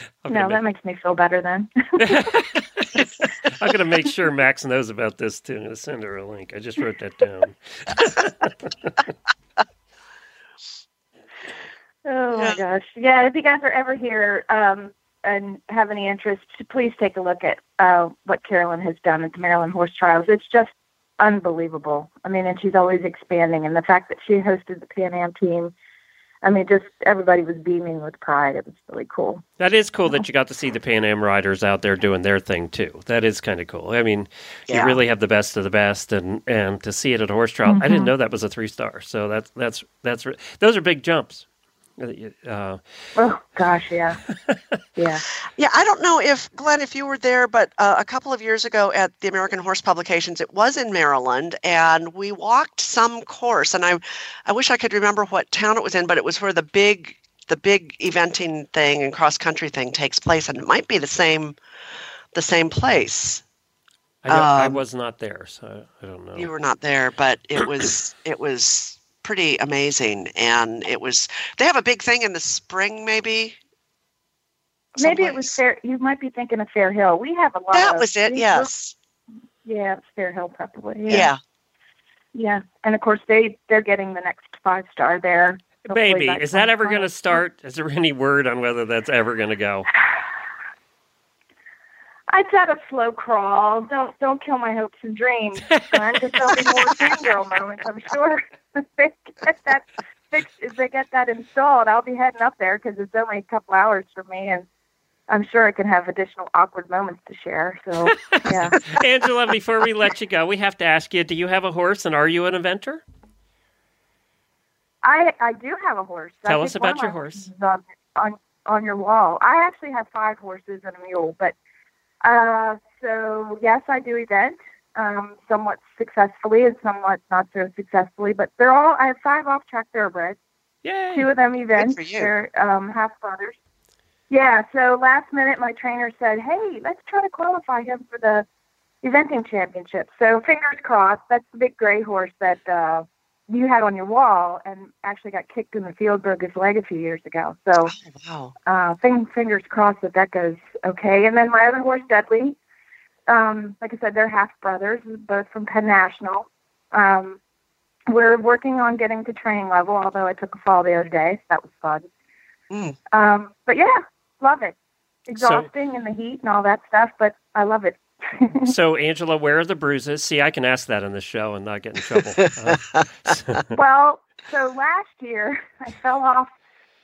[LAUGHS] I'm No, gonna that makes me feel better then. [LAUGHS] I'm going to make sure [LAUGHS] Max knows about this too. I'm going to send her a link. I just wrote that down. Oh my gosh. Yeah, if you guys are ever here um, and have any interest, please take a look at uh, what Carolyn has done at the Maryland Horse Trials. It's just unbelievable. I mean, and she's always expanding. And the fact that she hosted the Pan Am team, I mean, just everybody was beaming with pride. It was really cool. That is cool that you got to see the Pan Am riders out there doing their thing too. That is kind of cool. I mean, you Yeah. really have the best of the best, and and to see it at a horse trial, I didn't Mhm. know that was a three star. So that's that's that's those are big jumps. Uh, Oh gosh, yeah, [LAUGHS] yeah. Yeah, I don't know if Glenn, if you were there, but uh, a couple of years ago at the American Horse Publications, it was in Maryland, and we walked some course, and I, I wish I could remember what town it was in, but it was where the big, the big eventing thing and cross country thing takes place, and it might be the same, the same place. I, don't, I Um, was not there, so I don't know. You were not there, but it was, it was pretty amazing, and it was. They have a big thing in the spring, maybe. Maybe it was Fair. You might be thinking of Fair Hill. We have a lot. That of, was it. we- Yes. Yeah, it's Fair Hill probably. Yeah. Yeah. Yeah, and of course they they're getting the next five star there. Hopefully Baby, is that ever going to start? Is there any word on whether that's ever going to go? [SIGHS] I'd at a slow crawl. Don't don't kill my hopes and dreams, Glenn. Because there'll be more [LAUGHS] fangirl moments, I'm sure. If they get that fixed, if they get that installed, I'll be heading up there because it's only a couple hours for me, and I'm sure I can have additional awkward moments to share. So [LAUGHS] yeah. Angela, before we let you go, we have to ask you: Do you have a horse, and are you an inventor? I I do have a horse. Tell think us about your horse. On, on on your wall. I actually have five horses and a mule, but uh, so yes, I do event um, somewhat successfully and somewhat not so successfully. But they're all. I have five off-track thoroughbreds. Yay! Two of them event. for you. They're um, half brothers. Yeah. So last minute, my trainer said, "Hey, let's try to qualify him for the eventing championship." So fingers crossed. That's the big gray horse that uh, you had on your wall, and actually got kicked in the field, broke his leg a few years ago. So Wow. uh, fing- fingers crossed that that goes okay. And then my other horse, Dudley. Um, like I said, they're half brothers, both from Penn National. Um, we're working on getting to training level, although I took a fall the other day, so that was fun. Mm. Um, but yeah, love it. Exhausting in the heat and all that stuff, but I love it. [LAUGHS] So, Angela, where are the bruises? See, I can ask that in the show and not get in trouble. Uh, [LAUGHS] well, so last year [LAUGHS] I fell off,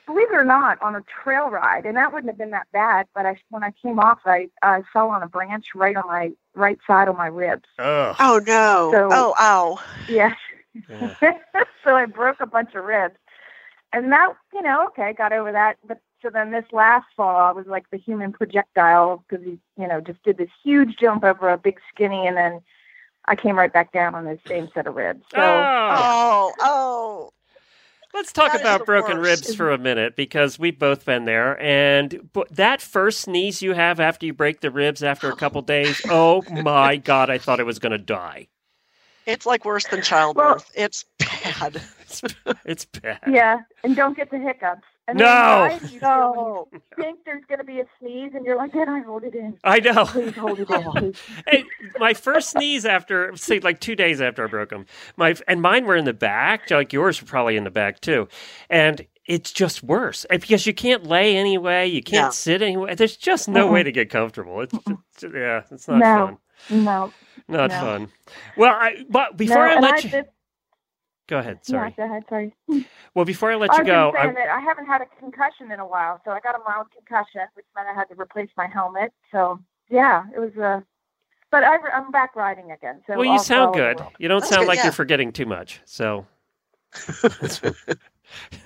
believe it or not, on a trail ride, and that wouldn't have been that bad. But I, when I came off, I, I fell on a branch right on my right side of my ribs. ugh. Oh no. So- oh ow. Yes. Yeah. [LAUGHS] so I broke a bunch of ribs, and that you know, okay, got over that. But so then this last fall, I was like the human projectile because he, you know, just did this huge jump over a big skinny, and then I came right back down on the same set of ribs. So. Oh. Oh oh. Let's talk That is about broken worst. ribs for a minute because we've both been there. And that first sneeze you have after you break the ribs after a couple days, [LAUGHS] oh my God, I thought I was going to die. It's like worse than childbirth. it's bad. [LAUGHS] It's, it's bad. Yeah, and don't get the hiccups. And No. then [LAUGHS] you so think there's going to be a sneeze, and you're like, "Can I hold it in? I know. Please hold it in." [LAUGHS] Hey, my first sneeze after, say, like two days after I broke them, my and mine were in the back, like yours were probably in the back too, and it's just worse eh, because you can't lay anyway, you can't Yeah. sit anyway. There's just no way to get comfortable. It's just, yeah, it's not No. fun. No. Not No. fun. Well, I but before no, I let I you just, go ahead, sorry. Yeah, go ahead. Sorry. Well, before I let I you go, I, that I haven't had a concussion in a while, so I got a mild concussion, which meant I had to replace my helmet. So yeah, it was a. but I, I'm back riding again. So well, you sound well in the good. You don't That's sound good, like yeah. you're forgetting too much. So [LAUGHS]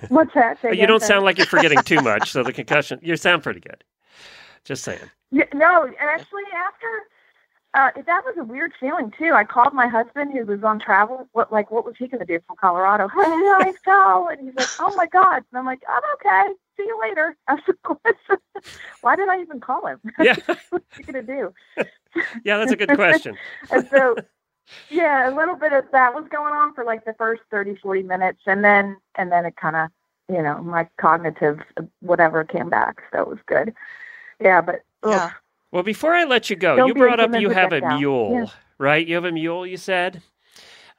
What's that? Say you don't sorry. sound like you're forgetting too much. So the [LAUGHS] concussion, you sound pretty good. Just saying. Yeah, no, actually, after uh, that was a weird feeling too. I called my husband, who was on travel. What like what was he going to do from Colorado? Hey, I [LAUGHS] fell, and he's like, "Oh my god!" And I'm like, "I'm okay. See you later." [LAUGHS] I was [LAUGHS] "Why did I even call him? Yeah. What's he going to do?" Yeah, that's a good question. and so, yeah, a little bit of that was going on for like the first 30, 40 minutes, and then and then it kind of, you know, my cognitive whatever came back, so it was good. Yeah, but ugh. Yeah. Well, before I let you go, Don't you brought up you have a mule, Yeah. right? You have a mule, you said,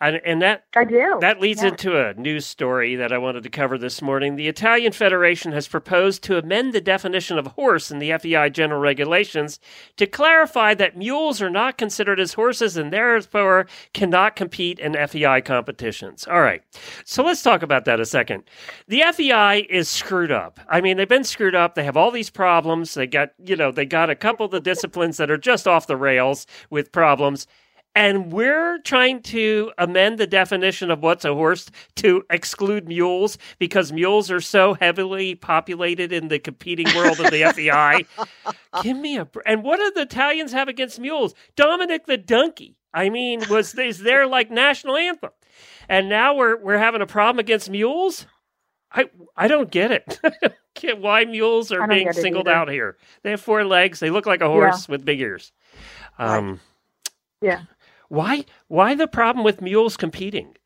and and that I do. That leads Yeah. into a news story that I wanted to cover this morning. The Italian Federation has proposed to amend the definition of horse in the FEI general regulations to clarify that mules are not considered as horses and therefore cannot compete in FEI competitions. All right. So let's talk about that a second. The FEI is screwed up. I mean, they've been screwed up. They have all these problems. They got, you know, they got a couple of the disciplines that are just off the rails with problems. And we're trying to amend the definition of what's a horse to exclude mules because mules are so heavily populated in the competing world of the [LAUGHS] FEI. Give me a and what do the Italians have against mules? Dominic the donkey. I mean, was is their like national anthem? And now we're we're having a problem against mules. I I don't get it. [LAUGHS] Don't get why mules are being singled either. out here. They have four legs. They look like a horse with big ears. Um, Yeah. Why why the problem with mules competing?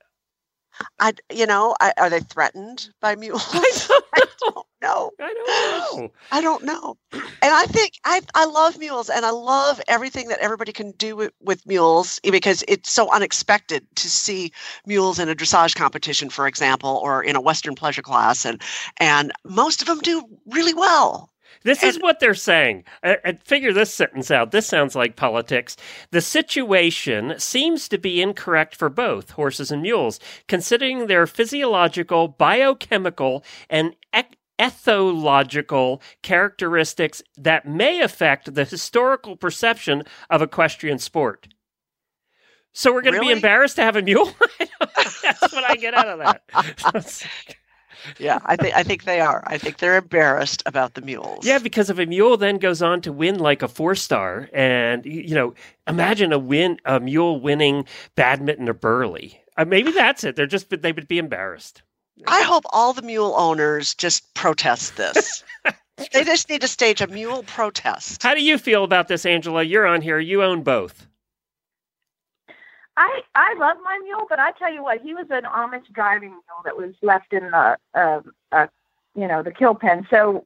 I, you know, I, are they threatened by mules? [LAUGHS] I don't know. I don't know. I don't know. And I think I I love mules and I love everything that everybody can do with, with mules eh, because it's so unexpected to see mules in a dressage competition, for example, or in a Western pleasure class, and and most of them do really well. This is what they're saying. Uh, uh, figure this sentence out. This sounds like politics. The situation seems to be incorrect for both horses and mules, considering their physiological, biochemical, and ec- ethological characteristics that may affect the historical perception of equestrian sport. So we're going to be embarrassed to have a mule? [LAUGHS] [LAUGHS] That's what I get out of that. [LAUGHS] Yeah, I think I think they are. I think they're embarrassed about the mules. Yeah, because if a mule then goes on to win like a four star, and you know, imagine a win a mule winning badminton or Burghley. Uh, maybe that's it. They're just they would be embarrassed. I hope all the mule owners just protest this. [LAUGHS] they just need to stage a mule protest. How do you feel about this, Angela? You're on here. You own both. I I love my mule, but I tell you what, he was an Amish driving mule that was left in the uh, uh you know the kill pen. So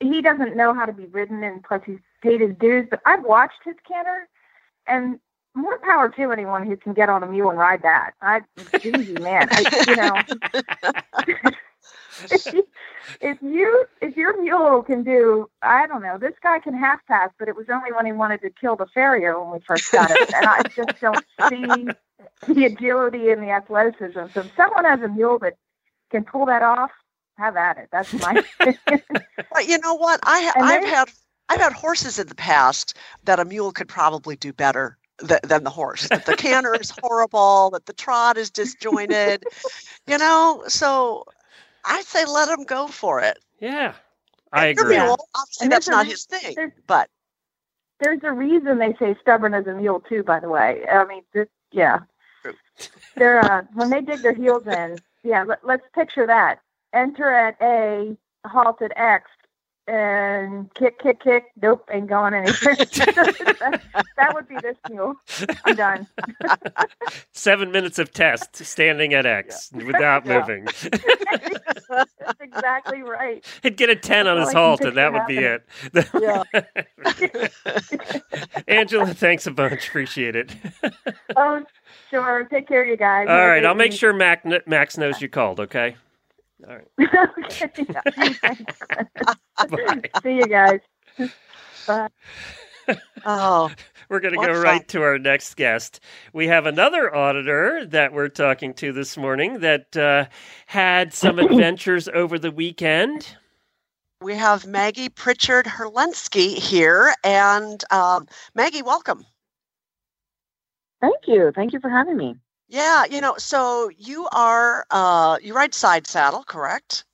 he doesn't know how to be ridden, and plus he's paid his dues. But I've watched his canter, and more power to anyone who can get on a mule and ride that. I, easy man, I, you know. [LAUGHS] [LAUGHS] if you if your mule can do I don't know this guy can half pass but it was only when he wanted to kill the farrier when we first got it and I just don't [LAUGHS] see the agility and the athleticism so if someone has a mule that can pull that off have at it that's my [LAUGHS] But you know what? I and I've had I've had horses in the past that a mule could probably do better th- than the horse. That the canter is horrible. That the trot is disjointed. you know, so I say let him go for it. Yeah, I Your agree. mule, obviously, And that's not his thing. there's- But there's a reason they say stubborn as a mule too by the way I mean this yeah [LAUGHS] they're uh, when they dig their heels in yeah let, let's picture that enter at A halt at X and kick, kick, kick. Nope, ain't going anywhere. [LAUGHS] that, would be this mule. I'm done. [LAUGHS] Seven minutes of test standing at X without Yeah. moving. [LAUGHS] That's exactly right. He'd get a 10 on That's his halt, and that would be it. Angela, thanks a bunch. Appreciate it. Oh, sure. Take care of you guys. All right, I'll make sure Mac, Max knows you called, okay? All right. [LAUGHS] okay. [LAUGHS] Thanks. See you guys. Bye. Oh, [LAUGHS] We're going to go fun. right to our next guest. We have another auditor that we're talking to this morning that uh, had some [CLEARS THROAT] adventures over the weekend. we have Maggie Pritchard Herlensky here, and um, Maggie, welcome. Thank you. Thank you for having me. Yeah, you know, so you are uh, you ride side saddle, correct?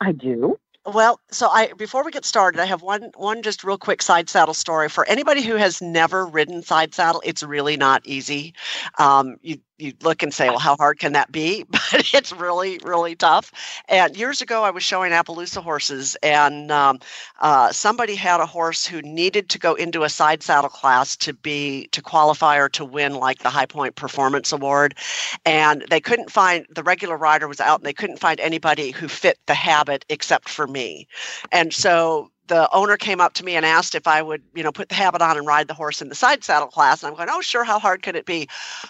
I do. Well, so I before we get started, I have one one just real quick side saddle story for anybody who has never ridden side saddle. It's really not easy. Um, you you look and say, well, how hard can that be? [LAUGHS] But it's really really tough. And years ago, I was showing Appaloosa horses, and um, uh, somebody had a horse who needed to go into a side saddle class to be to qualify or to win like the High Point Performance Award, and they couldn't find the regular rider was out, and they couldn't find anybody who fit the habit except for me, and so the owner came up to me and asked if I would, you know, put the habit on and ride the horse in the side saddle class. And I'm going, oh, sure. How hard could it be?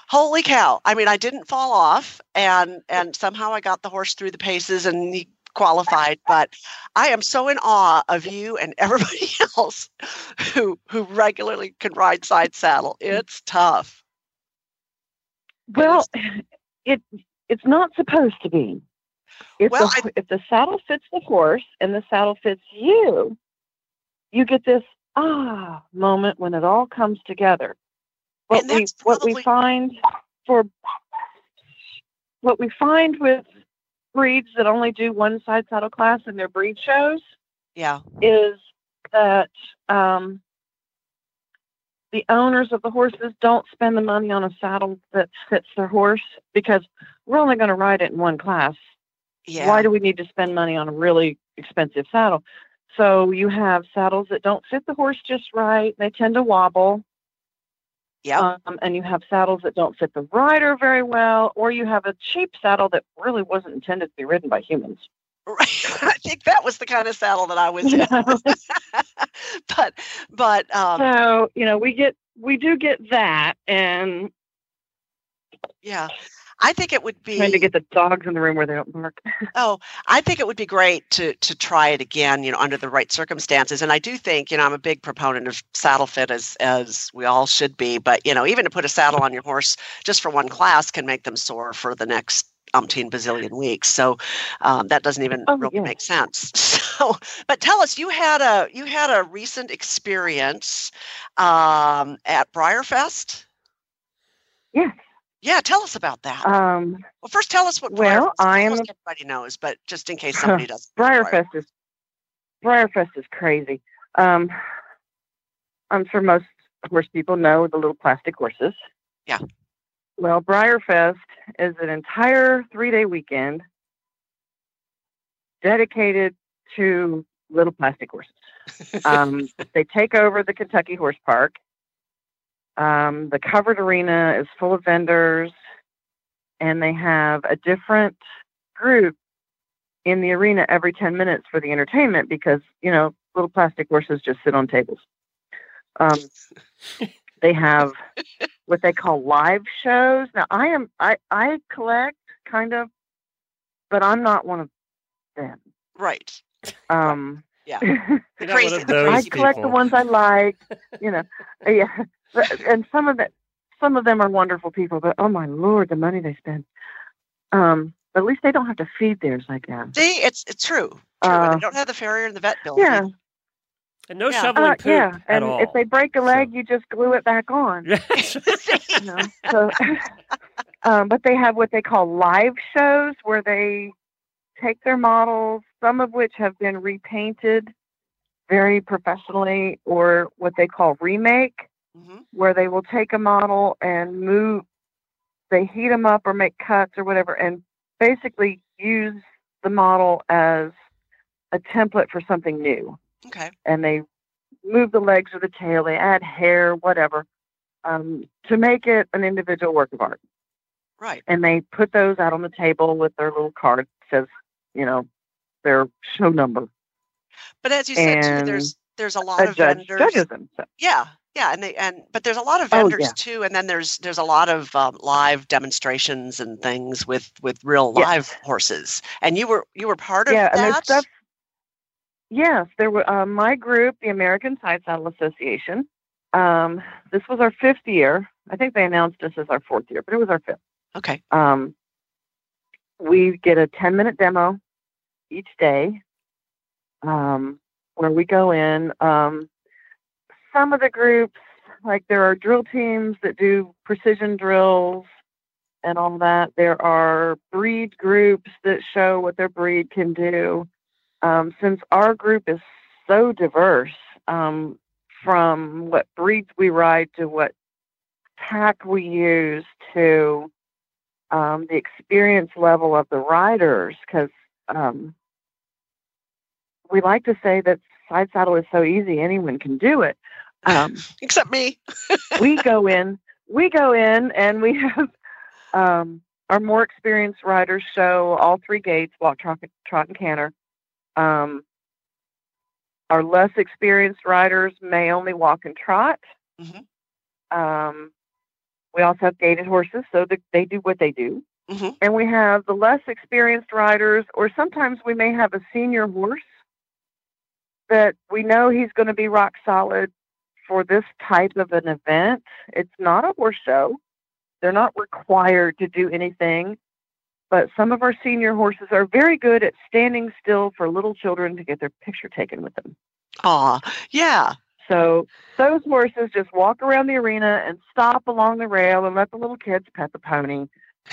Holy cow! I mean, I didn't fall off, and and somehow I got the horse through the paces and he qualified. But I am so in awe of you and everybody [LAUGHS] else who who regularly can ride side saddle. It's tough. Well, it it's not supposed to be. If Well, the if the saddle fits the horse and the saddle fits you, you get this ah moment when it all comes together. what And we what we find for what we find with breeds that only do one side saddle class in their breed shows Yeah. is that um, the owners of the horses don't spend the money on a saddle that fits their horse because we're only going to ride it in one class. Yeah. Why do we need to spend money on a really expensive saddle? So you have saddles that don't fit the horse just right. They tend to wobble. Yeah. Um, and you have saddles that don't fit the rider very well, or you have a cheap saddle that really wasn't intended to be ridden by humans. Right. [LAUGHS] I think that was the kind of saddle that I was in. [LAUGHS] [LAUGHS] but but um so you know, we get we do get that, and yeah. I think it would be trying to get the dogs in the room where they don't bark. [LAUGHS] Oh, I think it would be great to to try it again, you know, under the right circumstances. And I do think, you know, I'm a big proponent of saddle fit as as we all should be. But you know, even to put a saddle on your horse just for one class can make them sore for the next umpteen bazillion weeks. So um, that doesn't even Oh, really make sense. [LAUGHS] So, but tell us, you had a you had a recent experience um, at BreyerFest. Yes. Yeah, tell us about that. Um, well, first, tell us what. well, I am everybody knows, but just in case somebody [LAUGHS] doesn't. BreyerFest is BreyerFest is crazy. Um, I'm sure most horse people know the little plastic horses. Yeah. Well, BreyerFest is an entire three day weekend dedicated to little plastic horses. [LAUGHS] Um, they take over the Kentucky Horse Park. Um, the covered arena is full of vendors, and they have a different group in the arena every 10 minutes for the entertainment because, you know, little plastic horses just sit on tables. Um, [LAUGHS] they have what they call live shows. Now, I am, I, I collect kind of, but I'm not one of them. Right. Um, Yeah. [LAUGHS] You're not one Crazy. I collect the ones I like, [LAUGHS] you know. Yeah, But- and some of it, some of them are wonderful people, but oh my lord, the money they spend. Um, but at least they don't have to feed theirs like that. See, it's it's true. True. Uh, they don't have the farrier and the vet bill. Yeah, And no Yeah. shoveling uh, poop yeah. at And all. if they break a leg, you just glue it back on. [LAUGHS] you know? So, [LAUGHS] um, but they have what they call live shows where they take their models, some of which have been repainted very professionally, or what they call remake, Mm-hmm. where they will take a model and move, they heat them up or make cuts or whatever, and basically use the model as a template for something new Okay. and they move the legs or the tail, they add hair, whatever, um, to make it an individual work of art. Right. And they put those out on the table with their little card that says, you know, their show number. But as you said too, there's there's a lot A of judge vendors. judges them. So. Yeah, yeah, and they and but there's a lot of Oh, vendors yeah. too, and then there's there's a lot of um, live demonstrations and things with with real Yes. live horses. And you were you were part of yeah, and there's that. stuff. Yes, there were uh, my group, the American Side Saddle Association. Um, this was our fifth year. I think they announced this as our fourth year, but it was our fifth. Okay. Um, we get a 10 minute demo each day um, where we go in. Um, some of the groups, like there are drill teams that do precision drills and all that. There are breed groups that show what their breed can do. Um, since our group is so diverse, um, from what breeds we ride to what tack we use to um, the experience level of the riders, because um, we like to say that side saddle is so easy, anyone can do it. Um, [LAUGHS] Except me. we [LAUGHS] go in, we go in, and we have um, our more experienced riders show all three gaits: walk, trot, trot and canter. Um, our less experienced riders may only walk and trot. Mhm. Um, we also have gaited horses, so that they do what they do. Mhm. And we have the less experienced riders, or sometimes we may have a senior horse that we know he's going to be rock solid for this type of an event. It's not a horse show. They're not required to do anything. But some of our senior horses are very good at standing still for little children to get their picture taken with them. Aw, yeah. So those horses just walk around the arena and stop along the rail and let the little kids pet the pony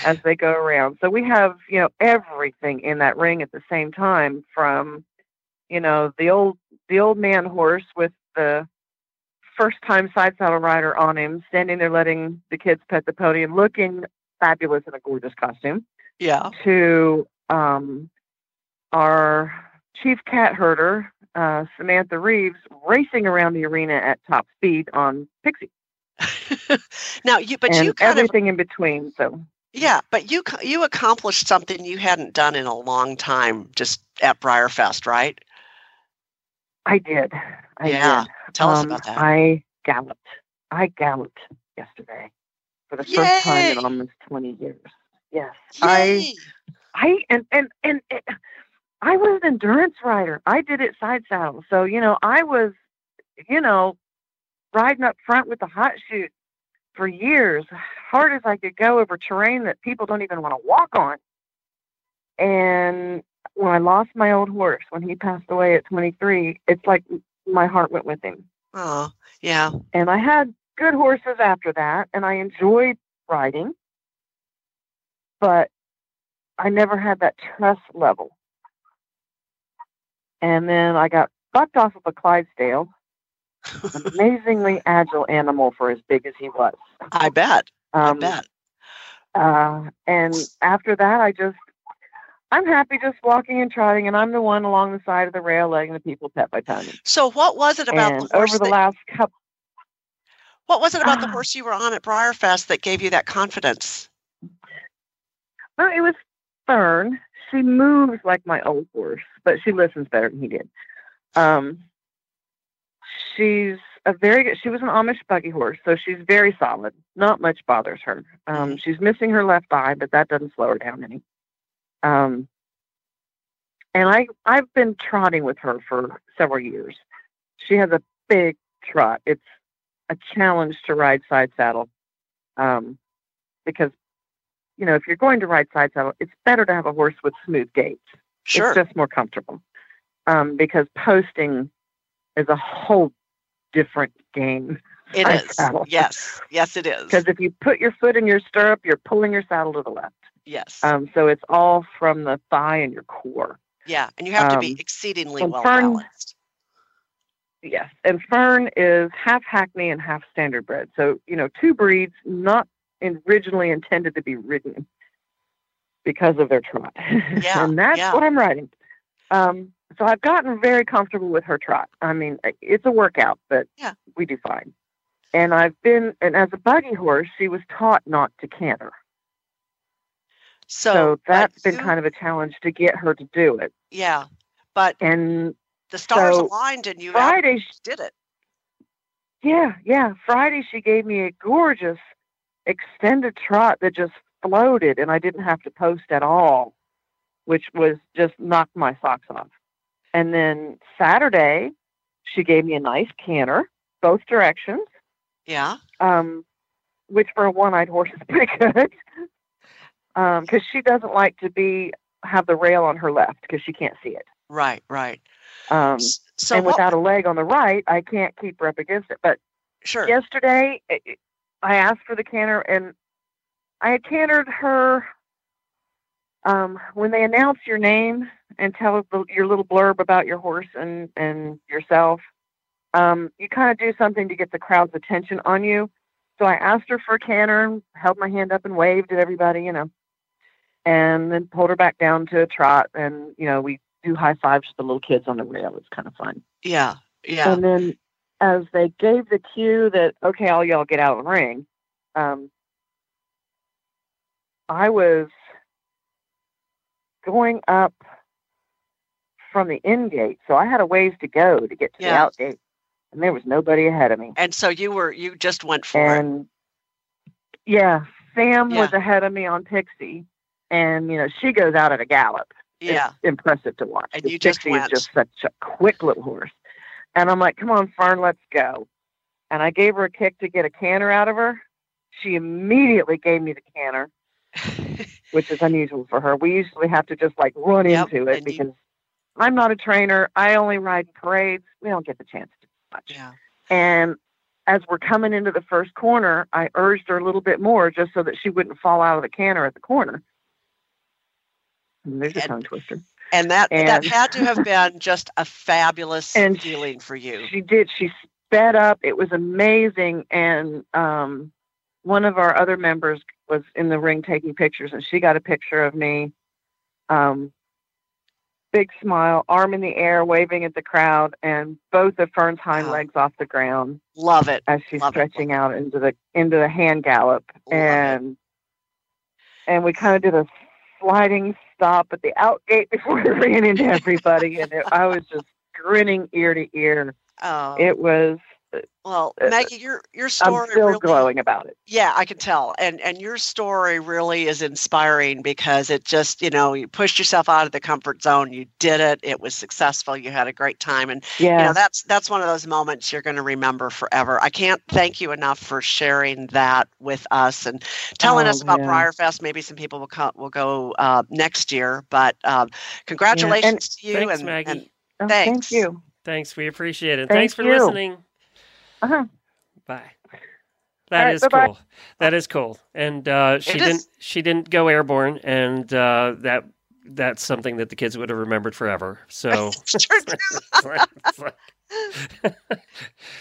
as they go around. So we have, you know, everything in that ring at the same time from, you know, the old the old man horse with the first time side saddle rider on him, standing there letting the kids pet the pony and looking fabulous in a gorgeous costume. Yeah. To um our chief cat herder, uh, Samantha Reeves, racing around the arena at top speed on Pixie. [LAUGHS] Now you, but and you kind of everything in between. So yeah, but you you accomplished something you hadn't done in a long time, just at BreyerFest, right? I did. I Yeah, did. tell us Um, about that. I galloped. I galloped yesterday for the first time in almost 20 years. Yes. Yay! I I and and and I was an endurance rider. I did it side saddle. So, you know, I was you know, riding up front with the hot chute for years, hard as I could go over terrain that people don't even want to walk on. And when I lost my old horse, when he passed away at 23, it's like my heart went with him. Oh, yeah. And I had good horses after that, and I enjoyed riding, but I never had that trust level. And then I got bucked off of a Clydesdale, [LAUGHS] amazingly agile animal for as big as he was. I bet. Um, I bet. Uh, and after that, I just, I'm happy just walking and trotting, and I'm the one along the side of the rail letting the people pet my pony. So what was it about and the horse over the that, last couple, what was it about the Ah. horse you were on at BreyerFest that gave you that confidence? well, it was Fern. She moves like my old horse, but she listens better than he did. Um, she's a very good. She was an Amish buggy horse, so she's very solid. Not much bothers her. Um, she's missing her left eye, but that doesn't slow her down any. Um, and I I've been trotting with her for several years. She has a big trot. It's a challenge to ride side saddle, um, because you know if you're going to ride side saddle, it's better to have a horse with smooth gait. Sure. It's just more comfortable. Um, because posting is a whole different game. It [LAUGHS] is. saddle. Yes. Yes, it is. Because if you put your foot in your stirrup, you're pulling your saddle to the left. Yes. Um, so it's all from the thigh and your core. yeah, and you have to be um, exceedingly well Fern- balanced. Yes. And Fern is half Hackney and half standard bred. So, you know, two breeds not originally intended to be ridden because of their trot. [LAUGHS] Yeah, and that's yeah. what I'm riding. Um, so I've gotten very comfortable with her trot. I mean, it's a workout, but Yeah. we do fine. And I've been, and as a buggy horse, she was taught not to canter. So, So that's been you- kind of a challenge to get her to do it. yeah, but And the stars so aligned and you Friday, actually did it. Yeah, yeah. Friday she gave me a gorgeous extended trot that just floated and I didn't have to post at all, which was just knocked my socks off. And then Saturday she gave me a nice canter, both directions, Yeah. um, which for a one-eyed horse is pretty [LAUGHS] good. Because she doesn't like to be have the rail on her left because she can't see it. Right, right. Um, so and what- without a leg on the right, I can't keep her up against it. But Sure. yesterday, i- asked for the canter, and I had cantered her. Um, when they announce your name and tell the, your little blurb about your horse and and yourself, um, you kind of do something to get the crowd's attention on you. So I asked her for a canter, held my hand up and waved at everybody, you know, and then pulled her back down to a trot, and you know we do high fives with the little kids on the rail. It's kind of fun. Yeah, yeah. And then as they gave the cue that, okay, all y'all get out the ring, um, I was going up from the in gate. So I had a ways to go to get to the out gate. And there was nobody ahead of me. And so you were you just went for it. Yeah, Sam was ahead of me on Pixie. And, you know, she goes out at a gallop. Yeah. It's impressive to watch. And 'cause you just went. is just such a quick little horse. And I'm like, come on, Fern, let's go. And I gave her a kick to get a canter out of her. She immediately gave me the canter, [LAUGHS] which is unusual for her. We usually have to just like run Yep, into it and you- because I'm not a trainer. I only ride in parades. We don't get the chance to do much. Yeah. And as we're coming into the first corner, I urged her a little bit more just so that she wouldn't fall out of the canter at the corner. And a tongue twister. And that that had to have [LAUGHS] been just a fabulous And feeling for you. She did. She sped up. It was amazing. And um, one of our other members was in the ring taking pictures, and she got a picture of me. Um, big smile, arm in the air, waving at the crowd, and both of Fern's hind legs off the ground Love it. as she's Love it. stretching out into the into the hand gallop, and and we kind of did a sliding stop at the out gate before [LAUGHS] I ran into everybody, and it, I was just grinning ear to ear. Oh. It was. Well, uh, Maggie, your your I'm story still really, glowing about it. Yeah, I can tell. And and your story really is inspiring because it just, you know, you pushed yourself out of the comfort zone. You did it. It was successful. You had a great time. And yeah, you Yeah. know, that's that's one of those moments you're going to remember forever. I can't thank you enough for sharing that with us and telling Oh, us about yeah. BreyerFest. Maybe some people will come will go uh, next year. But um, congratulations to you Thanks, and, Maggie. and Oh, thanks. Thank you. Thanks. We appreciate it. Thank Thanks for you. listening. Uh-huh. Bye. That right, is bye-bye. cool. That is cool. And uh, she didn't. She didn't go airborne, and uh, that that's something that the kids would have remembered forever. So [LAUGHS] [LAUGHS]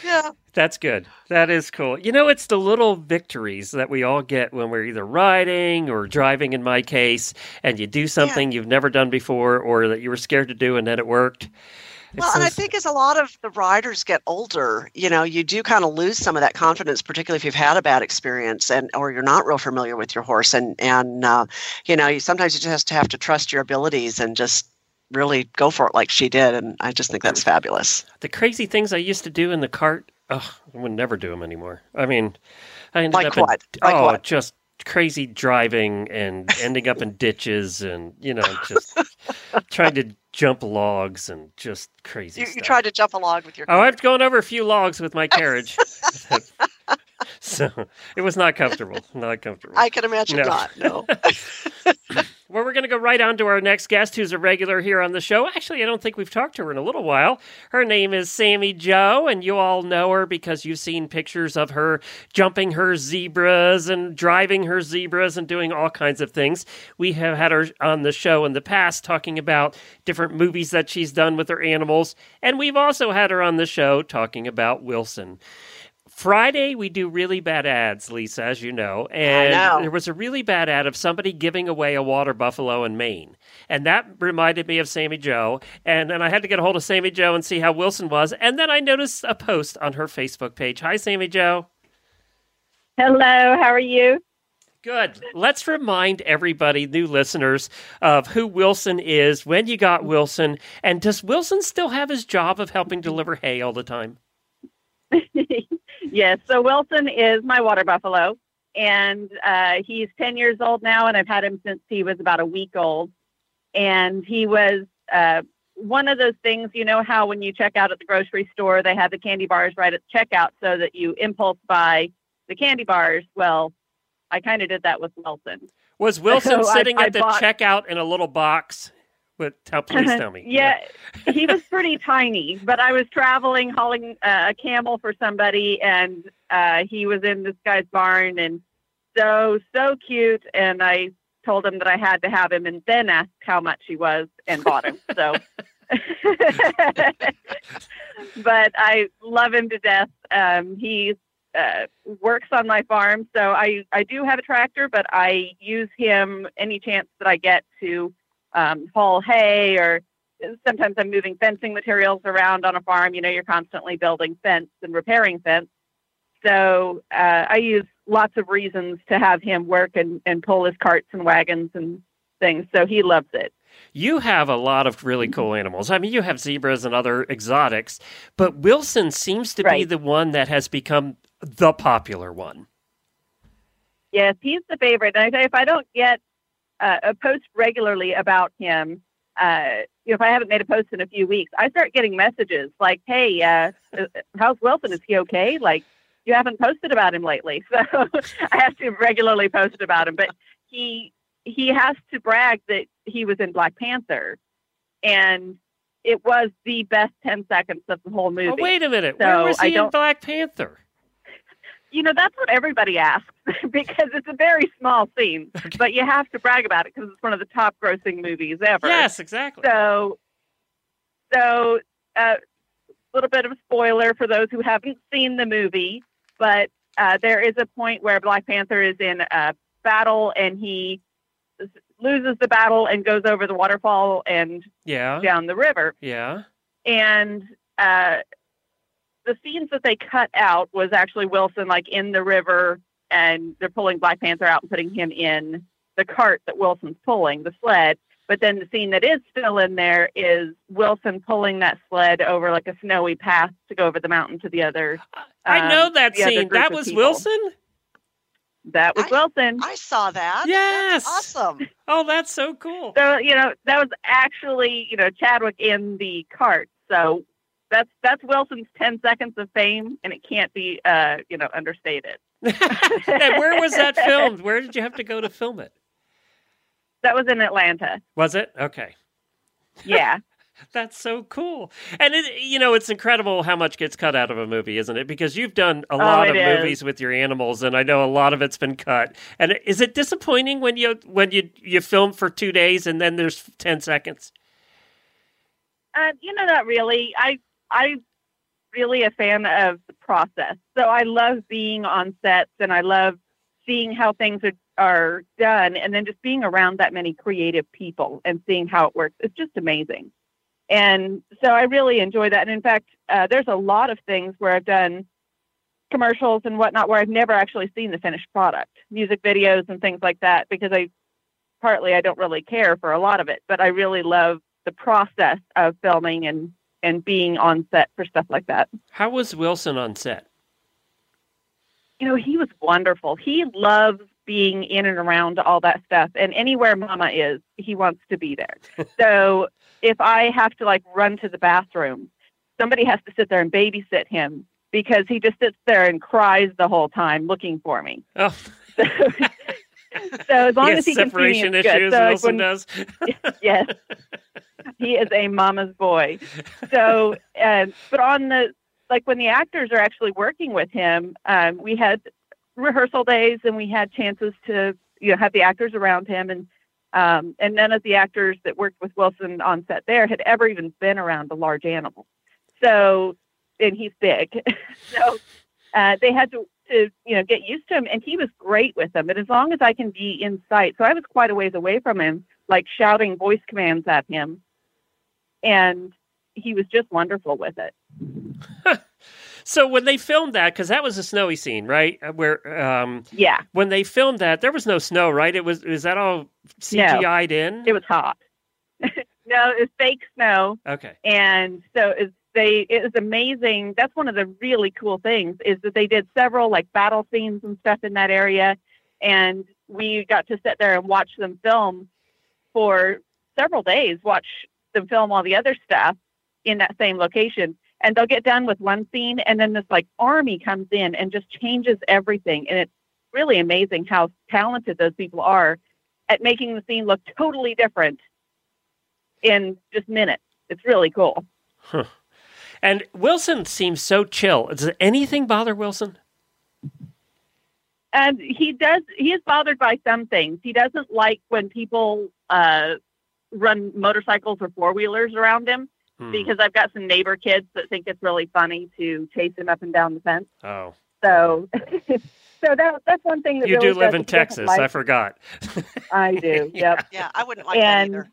yeah. that's good. That is cool. You know, it's the little victories that we all get when we're either riding or driving. In my case, and you do something you've never done before, or that you were scared to do, and then it worked. Well, and I think as a lot of the riders get older, you know, you do kind of lose some of that confidence, particularly if you've had a bad experience and or you're not real familiar with your horse, and and uh, you know, you sometimes you just have to trust your abilities and just really go for it like she did, and I just think that's fabulous. the crazy things I used to do in the cart. Oh, I would never do them anymore. I mean, I ended Like up what? in Like oh, what? just crazy driving and ending up in ditches and you know just [LAUGHS] trying to jump logs and just crazy You, stuff. you tried to jump a log with your. Oh, I've gone over a few logs with my [LAUGHS] carriage, [LAUGHS] so it was not comfortable. Not comfortable. I can imagine No. not. No. [LAUGHS] Well, we're going to go right on to our next guest, who's a regular here on the show. Actually, I don't think we've talked to her in a little while. Her name is Sammy Joe, and you all know her because you've seen pictures of her jumping her zebras and driving her zebras and doing all kinds of things. We have had her on the show in the past talking about different movies that she's done with her animals, and we've also had her on the show talking about Wilson. Friday, we do really bad ads, Lisa, as you know. And know. there was a really bad ad of somebody giving away a water buffalo in Maine. And that reminded me of Sammy Joe. And then I had to get a hold of Sammy Joe and see how Wilson was. And then I noticed a post on her Facebook page. Hi, Sammy Joe. Hello, how are you? Good. Let's remind everybody, new listeners, of who Wilson is, when you got Wilson, and does Wilson still have his job of helping deliver hay all the time? [LAUGHS] yes, so Wilson is my water buffalo, and uh, he's 10 years old now, and I've had him since he was about a week old. And he was uh, one of those things, you know, how when you check out at the grocery store, they have the candy bars right at the checkout so that you impulse buy the candy bars. Well, I kind of did that with Wilson. Was Wilson [LAUGHS] So I- sitting I at the bought- checkout in a little box? With, [LAUGHS] tell, please tell me. yeah, [LAUGHS] he was pretty tiny, but I was traveling hauling uh, a camel for somebody, and uh, he was in this guy's barn, and so so cute. And I told him that I had to have him, and then asked how much he was, and bought him. So, [LAUGHS] but I love him to death. Um, he uh, works on my farm, so I I do have a tractor, but I use him any chance that I get to um, haul hay or sometimes I'm moving fencing materials around on a farm. You know, you're constantly building fence and repairing fence. So uh, I use lots of reasons to have him work and, and pull his carts and wagons and things. So he loves it. You have a lot of really cool animals. I mean, you have zebras and other exotics, but Wilson seems to be the one that has become the popular one. Yes, he's the favorite. And I tell you, if I don't get uh, a post regularly about him, uh, you know, if I haven't made a post in a few weeks, I start getting messages like, "Hey, uh, uh, how's Wilson? Is he okay? Like, you haven't posted about him lately." [LAUGHS] So [LAUGHS] I have to regularly post about him. But he he has to brag that he was in Black Panther, and it was the best 10 seconds of the whole movie. Oh, wait a minute. So Where was he in Black Panther? You know, that's what everybody asks [LAUGHS] because it's a very small scene, but you have to brag about it because it's one of the top grossing movies ever. Yes, exactly. So, so a uh, little bit of a spoiler for those who haven't seen the movie, but uh, there is a point where Black Panther is in a battle and he loses the battle and goes over the waterfall and Yeah. down the river. Yeah. And uh, the scenes that they cut out was actually Wilson like in the river and they're pulling Black Panther out and putting him in the cart that Wilson's pulling, the sled. But then the scene that is still in there is Wilson pulling that sled over like a snowy path to go over the mountain to the other. I um, know that scene. That was people. Wilson? That was Wilson. I saw that. Yes. That's awesome. [LAUGHS] Oh, that's so cool. So you know that was actually you know Chadwick in the cart. So that's that's Wilson's ten seconds of fame, and it can't be uh you know understated. [LAUGHS] and where was that filmed? Where did you have to go to film it? That was in Atlanta. Was it? Okay. Yeah. [LAUGHS] That's so cool. And it, you know, it's incredible how much gets cut out of a movie, isn't it? Because you've done a lot Oh, of it is. movies with your animals and I know a lot of it's been cut. And is it disappointing when you when you you film for 2 days and then there's 10 seconds? Uh, you know, not really. I I really a fan of the process. So I love being on sets and I love seeing how things are are done and then just being around that many creative people and seeing how it works. It's just amazing. And so I really enjoy that. And in fact, uh, there's a lot of things where I've done commercials and whatnot where I've never actually seen the finished product, music videos and things like that, because I partly I don't really care for a lot of it, but I really love the process of filming and and being on set for stuff like that. How was Wilson on set? You know, he was wonderful. He loves being in and around all that stuff, and anywhere Mama is, he wants to be there. [LAUGHS] so if I have to like run to the bathroom, somebody has to sit there and babysit him because he just sits there and cries the whole time looking for me. Oh. [LAUGHS] So as long as he can see me, separation good. issues, So, Wilson does. [LAUGHS] yes, he is a mama's boy. So, uh, but on the like when the actors are actually working with him, um, we had rehearsal days and we had chances to you know have the actors around him and um, and none of the actors that worked with Wilson on set there had ever even been around a large animal. So, and he's big, [LAUGHS] so uh, they had to to you know get used to him, and he was great with them. And as long as I can be in sight, so I was quite a ways away from him, like shouting voice commands at him, and he was just wonderful with it. [LAUGHS] So when they filmed that, because that was a snowy scene, right? Uh, Where, um, yeah, when they filmed that, there was no snow, right? It was is that all CGI'd in? It was hot. [LAUGHS] no, it was fake snow. Okay. and so it's they it was amazing. That's one of the really cool things is that they did several like battle scenes and stuff in that area. And we got to sit there and watch them film for several days watch them film all the other stuff in that same location. And they'll get done with one scene and then this like army comes in and just changes everything. And it's really amazing how talented those people are at making the scene look totally different in just minutes. It's really cool. Huh. And Wilson seems so chill. Does anything bother Wilson? and he does he is bothered by some things he doesn't like when people uh run motorcycles or four wheelers around him Hmm. because i've got some neighbor kids that think it's really funny to chase him up and down the fence Oh, so [LAUGHS] so that that's one thing that you really do live in Texas. like. I forgot. I do [LAUGHS] yep Yeah, I wouldn't like and that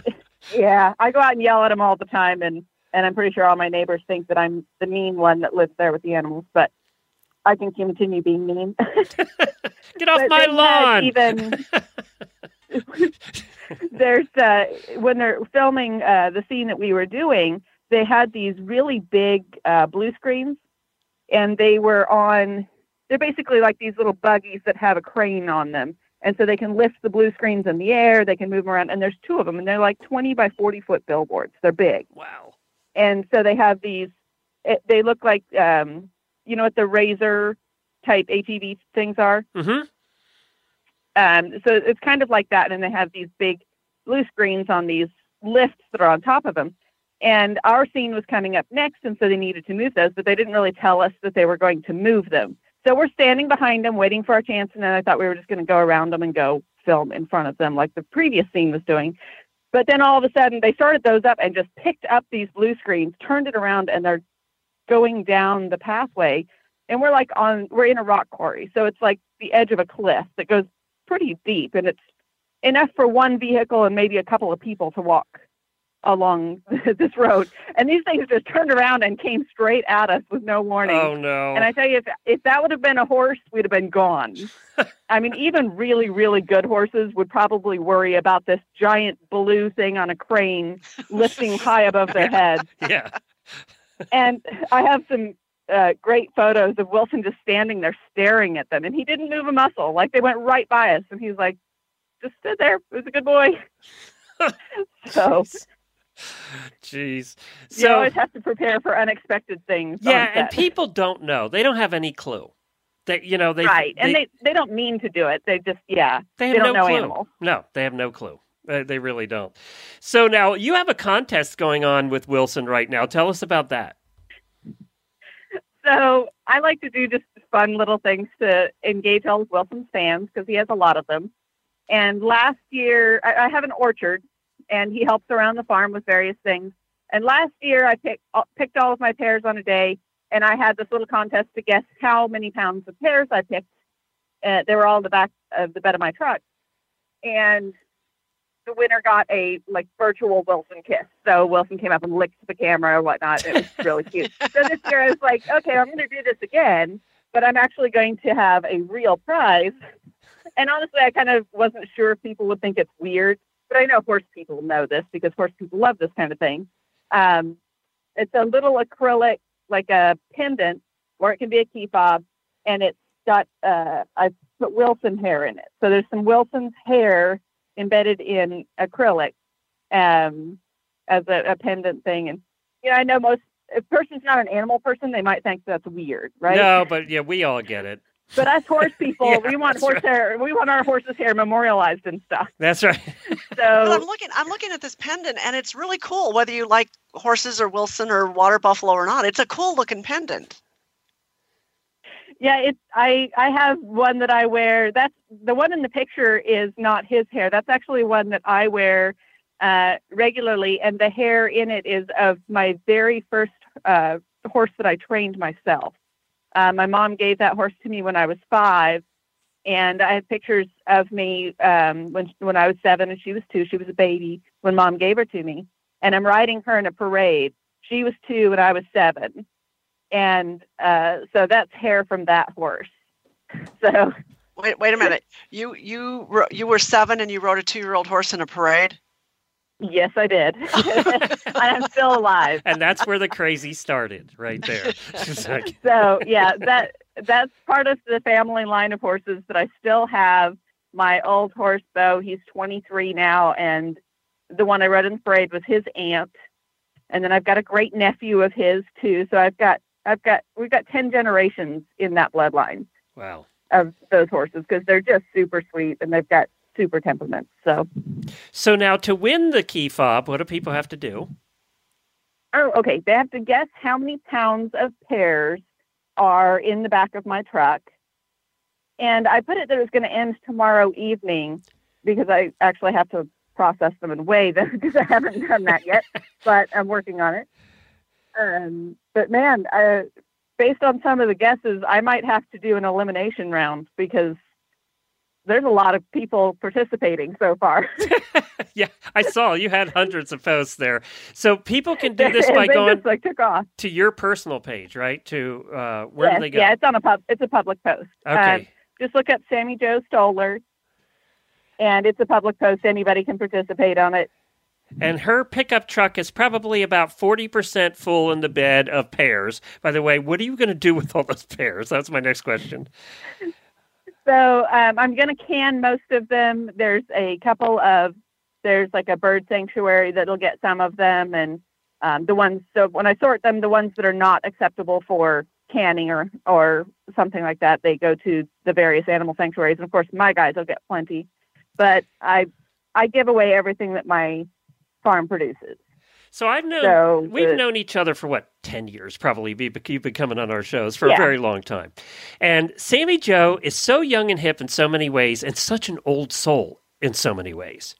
either. [LAUGHS] yeah i go out and yell at him all the time and and i'm pretty sure all my neighbors think that i'm the mean one that lives there with the animals but i can continue being mean [LAUGHS] Get off my lawn. Even [LAUGHS] there's uh, when they're filming uh, the scene that we were doing, they had these really big uh, blue screens, and they were on. They're basically like these little buggies that have a crane on them, and so they can lift the blue screens in the air. They can move 'em around, and there's two of them, and they're like 20 by 40 foot billboards. They're big. Wow. And so they have these. It, they look like um, you know what the razor type ATV things are. Mm-hmm. Um, so it's kind of like that, and they have these big blue screens on these lifts that are on top of them. And our scene was coming up next, and so they needed to move those, but they didn't really tell us that they were going to move them. So we're standing behind them, waiting for our chance, and then I thought we were just going to go around them and go film in front of them, like the previous scene was doing. But then all of a sudden, they started those up and just picked up these blue screens, turned it around, and they're going down the pathway. And we're like on, we're in a rock quarry, so it's like the edge of a cliff that goes pretty deep, and it's enough for one vehicle and maybe a couple of people to walk along [LAUGHS] this road. And these things just turned around and came straight at us with no warning. Oh no! And I tell you, if if that would have been a horse, we'd have been gone. [LAUGHS] I mean, even really, really good horses would probably worry about this giant blue thing on a crane [LAUGHS] lifting high above their heads. Yeah. And I have some uh, great photos of Wilson just standing there staring at them, and he didn't move a muscle. Like they went right by us, and he's like, just stood there. It was a good boy. so [LAUGHS] Jeez. you always have to prepare for unexpected things. yeah, and people don't know. They don't have any clue. That you know they right, and they, they don't mean to do it. They just yeah, they have don't no know clue. animals. No, they have no clue. Uh, they really don't. So now you have a contest going on with Wilson right now. Tell us about that. So I like to do just fun little things to engage all of Wilson's fans because he has a lot of them. And last year, I, I have an orchard, and he helps around the farm with various things. And last year, I picked uh, picked all of my pears on a day, and I had this little contest to guess how many pounds of pears I picked. Uh, they were all in the back of the bed of my truck, and the winner got a like virtual Wilson kiss. So Wilson came up and licked the camera or whatnot. It was really cute. [LAUGHS] So this year I was like, okay, I'm going to do this again, but I'm actually going to have a real prize. And honestly, I kind of wasn't sure if people would think it's weird, but I know horse people know this because horse people love this kind of thing. Um, it's a little acrylic, like a pendant, or it can be a key fob, and it's got uh, I put Wilson hair in it. So there's some Wilson's hair embedded in acrylic um, as a, a pendant thing. And you know, I know most if person's not an animal person, they might think that's weird, right? No, but yeah, we all get it. But us horse people, [LAUGHS] Yeah, we want horse right. hair. We want our horses' hair memorialized and stuff. That's right. [LAUGHS] Well, I'm So looking. I'm looking at this pendant, and it's really cool. Whether you like horses or Wilson or water buffalo or not, it's a cool looking pendant. yeah, it's I I have one that I wear. That's the one in the picture is not his hair. That's actually one that I wear uh, regularly, and the hair in it is of my very first uh, horse that I trained myself. Uh, my mom gave that horse to me when I was five, and I have pictures of me um, when when I was seven and she was two. She was a baby when mom gave her to me, and I'm riding her in a parade. She was two and I was seven, and uh, so that's hair from that horse. [LAUGHS] So Wait, wait a minute. You you you were seven and you rode a two year old horse in a parade. Yes, I did. [LAUGHS] I'm still alive. And that's where the crazy started, right there. [LAUGHS] Like- so yeah, that that's part of the family line of horses that I still have. My old horse, Bo, he's 23 now, and the one I rode in the parade was his aunt. And then I've got a great nephew of his too. So I've got I've got we've got 10 generations in that bloodline wow. of those horses because they're just super sweet and they've got super temperaments. So So now to win the key fob, what do people have to do? Oh, okay. They have to guess how many pounds of pears are in the back of my truck. And I put it that it was going to end tomorrow evening because I actually have to process them and weigh them [LAUGHS] because I haven't done that yet, [LAUGHS] but I'm working on it. Um, but man, uh, based on some of the guesses, I might have to do an elimination round because there's a lot of people participating so far. [LAUGHS] Yeah, I saw you had hundreds of posts there. So people can do this by going just, like took off. to your personal page, right? To uh, where yes, do they go? Yeah, it's on a pub. It's a public post. Okay. Um, just look up Sammy Joe Stoller, and it's a public post. Anybody can participate on it. And her pickup truck is probably about 40% full in the bed of pears. By the way, what are you going to do with all those pears? That's my next question. So um, I'm going to can most of them. There's a couple of there's like a bird sanctuary that'll get some of them, and um, the ones. So when I sort them, the ones that are not acceptable for canning or or something like that, they go to the various animal sanctuaries. And of course, my guys will get plenty, but I I give away everything that my farm produces. So I've known So we've the- known each other for what ten years, probably. Be- You've been coming on our shows for a very long time, and Sammy Joe is so young and hip in so many ways, and such an old soul in so many ways.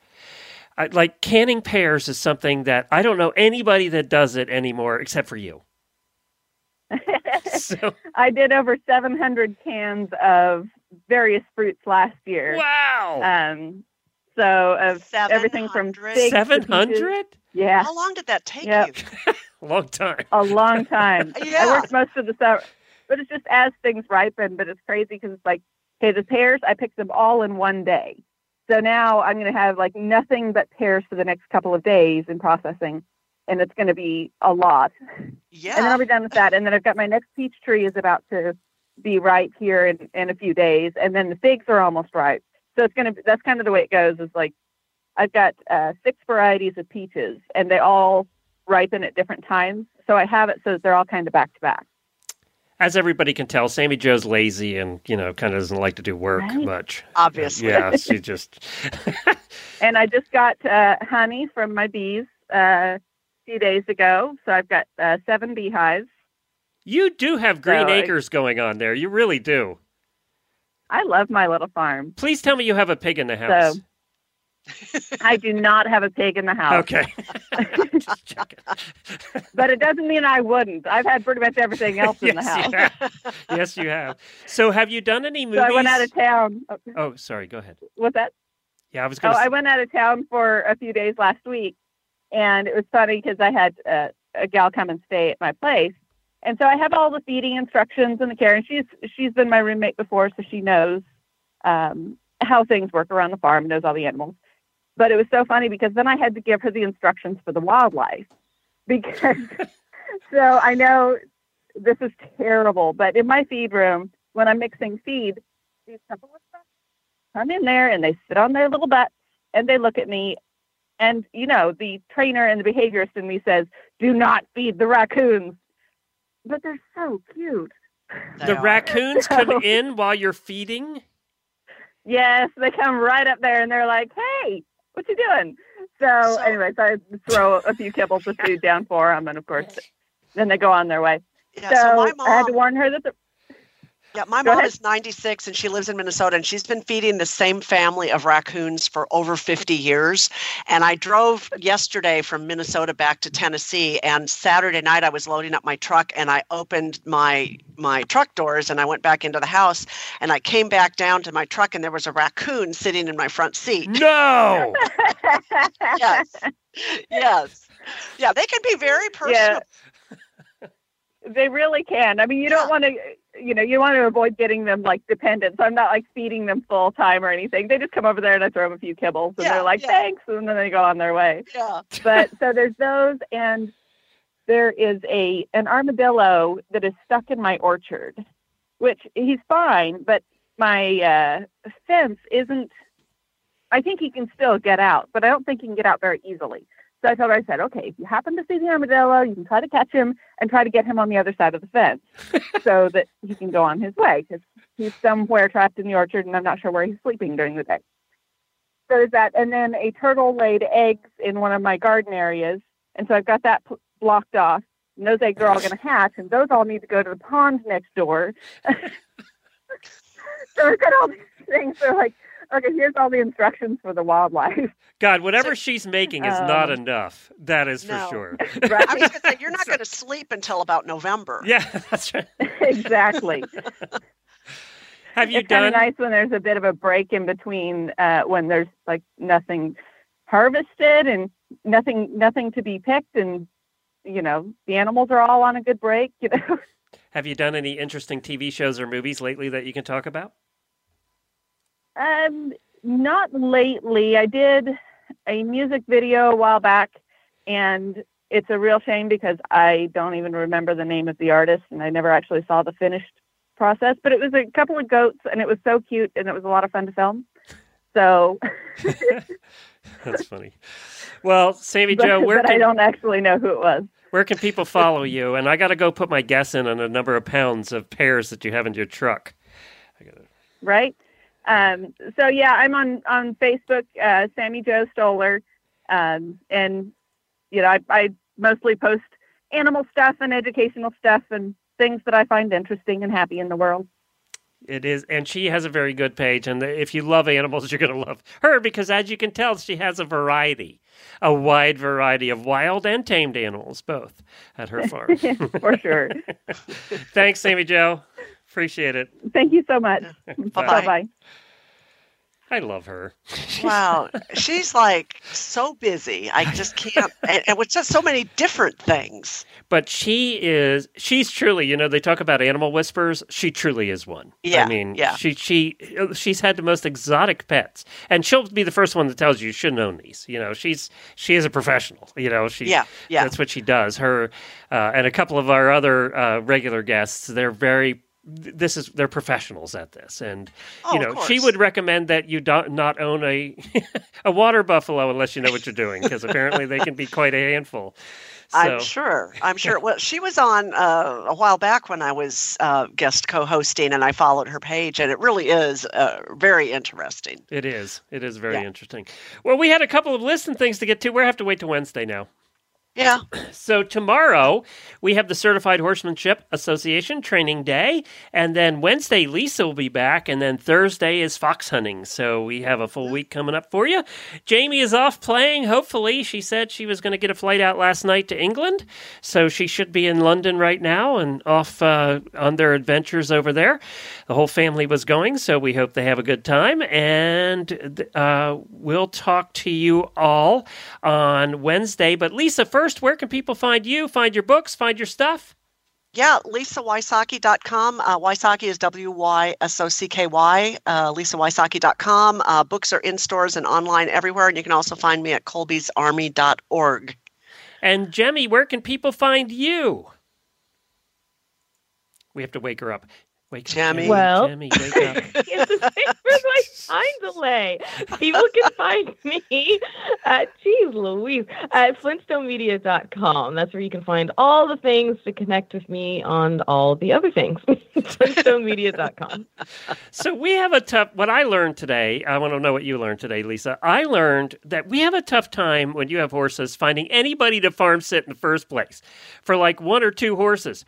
I, like canning pears is something that I don't know anybody that does it anymore except for you. [LAUGHS] so I did over 700 cans of various fruits last year. Wow. Um, so of everything from figs to Seven peaches. hundred? Yeah. How long did that take Yep. you? [LAUGHS] Long time. A long time. [LAUGHS] I worked most of the summer, but it's just as things ripen. But it's crazy because it's like, okay, the pears I picked them all in one day. So now I'm going to have like nothing but pears for the next couple of days in processing, and it's going to be a lot. Yeah. And then I'll be done with that. And then I've got my next peach tree is about to be ripe here in, in a few days. And then the figs are almost ripe. So it's going to be, that's kind of the way it goes is like, I've got uh, six varieties of peaches and they all ripen at different times. So I have it so that they're all kind of back to back. As everybody can tell, Sammy Joe's lazy and you know kind of doesn't like to do work Right. much. Obviously. Yeah, she just [LAUGHS] And I just got uh, honey from my bees uh, a few days ago. So I've got uh, seven beehives. You do have green So I- acres going on there. You really do. I love my little farm. Please tell me you have a pig in the house. So I do not have a pig in the house. okay. [LAUGHS] [LAUGHS] but it doesn't mean I wouldn't. I've had pretty much everything else in the house. you yes, you have. So, have you done any So movies? I went out of town. Oh, sorry. Go ahead. What's that? Yeah, I was going to. Oh, I went out of town for a few days last week, and it was funny because I had uh, a gal come and stay at my place, and so I have all the feeding instructions and the care. And she's she's been my roommate before, so she knows um, how things work around the farm, knows all the animals. But it was so funny because then I had to give her the instructions for the wildlife [LAUGHS] because so I know this is terrible, but in my feed room when I'm mixing feed, these couple of stuff come in there and they sit on their little butts and they look at me and you know the trainer and the behaviorist in me says do not feed the raccoons but they're so cute. The raccoons come [LAUGHS] in while you're feeding. yes they come right up there and they're like hey what you doing? So, anyway so i throw a few [LAUGHS] kibbles of food down for them and of course then they go on their way. Yeah, so, so my i had to warn her that the, Yeah, my Go mom ahead. is 96 and she lives in Minnesota and she's been feeding the same family of raccoons for over 50 years. And I drove yesterday from Minnesota back to Tennessee and Saturday night I was loading up my truck and I opened my my truck doors and I went back into the house and I came back down to my truck and there was a raccoon sitting in my front seat. No. [LAUGHS] yes. Yes. Yeah, they can be very personal. Yeah They really can. I mean, you don't want to, you know, you want to avoid getting them like dependent. So I'm not like feeding them full time or anything. They just come over there and I throw them a few kibbles and Yeah, they're like, yeah. thanks. And then they go on their way. Yeah. [LAUGHS] But so there's those and there is a, an armadillo that is stuck in my orchard, which he's fine, but my uh, fence isn't, I think he can still get out, but I don't think he can get out very easily. So I told her, I said, okay, if you happen to see the armadillo, you can try to catch him and try to get him on the other side of the fence [LAUGHS] so that he can go on his way because he's somewhere trapped in the orchard and I'm not sure where he's sleeping during the day. So there's that. And then a turtle laid eggs in one of my garden areas. And so I've got that p- blocked off. And those eggs are all going [LAUGHS] to hatch and those all need to go to the pond next door. [LAUGHS] so I've got all these things. They're like, okay, here's all the instructions for the wildlife. God, whatever she's making is not Um, enough. That is for no. sure. [LAUGHS] I was going to say, you're not going to sleep until about November. Yeah, [LAUGHS] that's right. exactly. [LAUGHS] Have you it's kind done? of nice when there's a bit of a break in between uh, when there's like nothing harvested and nothing nothing to be picked and you know the animals are all on a good break you know Have you done any interesting TV shows or movies lately that you can talk about? Um not lately i did a music video a while back and it's a real shame because i don't even remember the name of the artist and i never actually saw the finished process but it was a couple of goats and it was so cute and it was a lot of fun to film so [LAUGHS] That's funny. Well, Sammy [LAUGHS] but, Joe, where but i don't actually know who it was where can people follow you? And I got to go put my guess in on a number of pounds of pears that you have in your truck. right? Um, so yeah, I'm on on Facebook, uh, Sammy Joe Stoller, um, and you know I, I mostly post animal stuff and educational stuff and things that I find interesting and happy in the world. It is, and she has a very good page. And if you love animals, [LAUGHS] you're going to love her because, as you can tell, she has a variety, a wide variety of wild and tamed animals, both at her farm. [LAUGHS] For sure. [LAUGHS] Thanks, Sammy Joe. Appreciate it. Thank you so much. Bye bye. I love her. [LAUGHS] Wow, she's like so busy. I just [LAUGHS] can't, and, and with just so many different things. But she is, she's truly, you know, they talk about animal whispers. She truly is one. Yeah, I mean, yeah. she, she, she's had the most exotic pets. And she'll be the first one that tells you you shouldn't own these. You know, she's, she is a professional. You know, she, Yeah, yeah. That's what she does. Her, uh, and a couple of our other uh, regular guests, they're very, this is they're professionals at this and Oh, you know she would recommend that you don't not own a [LAUGHS] a water buffalo unless you know what you're doing because apparently they can be quite a handful I'm sure. I'm sure. Well, she was on uh, a while back when I was uh, guest co-hosting, and I followed her page, and it really is uh, very interesting. It is. It is very Yeah. interesting. Well, we had a couple of lists and things to get to. We're have to wait till Wednesday now. Yeah. [CLEARS THROAT] So tomorrow we have the Certified Horsemanship Association training day, and then Wednesday Lisa will be back, and then Thursday is fox hunting. So we have a full week coming up for you. Jamie is off playing. Hopefully, she said she was going to get a flight out last night to England, so she should be in London right now and off uh, on their adventures over there. The whole family was going, so we hope they have a good time, and uh, we'll talk to you all on Wednesday. But Lisa, first, where can people find you, find your books, find your stuff? Yeah, lisawysocky.com. Uh, Wysocky is W Y S O C K Y. Uh, lisawysocky.com. Uh, books are in stores and online everywhere, and you can also find me at colbysarmy.org. And Jemmy, where can people find you? We have to wake her up. Wake up, Jemmy. Jemmy. Well- Jemmy, wake up. [LAUGHS] it's the same for my time delay. People can find me at, geez Louise, at flintstonemedia.com. That's where you can find all the things to connect with me on all the other things. [LAUGHS] flintstonemedia.com. So we have a tough. What I learned today, I want to know what you learned today, Lisa. I learned that we have a tough time when you have horses finding anybody to farm sit in the first place for like one or two horses.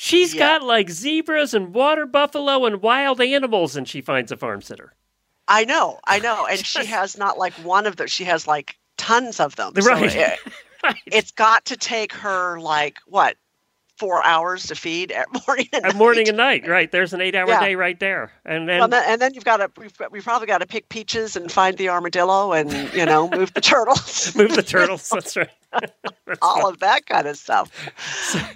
She's got like zebras and water buffalo and wild animals, and she finds a farm sitter. I know, I know. And she [LAUGHS] has not like one of those, she has like tons of them. So Right. [LAUGHS] It's got to take her like, what, four hours to feed at [LAUGHS] morning and A morning and night, right? There's an eight-hour Yeah. day right there, and then Well, then, and then you've got to we've, we've probably got to pick peaches and find the armadillo and you know move the turtles, [LAUGHS] move the turtles. [LAUGHS] That's right. all of that kind of stuff.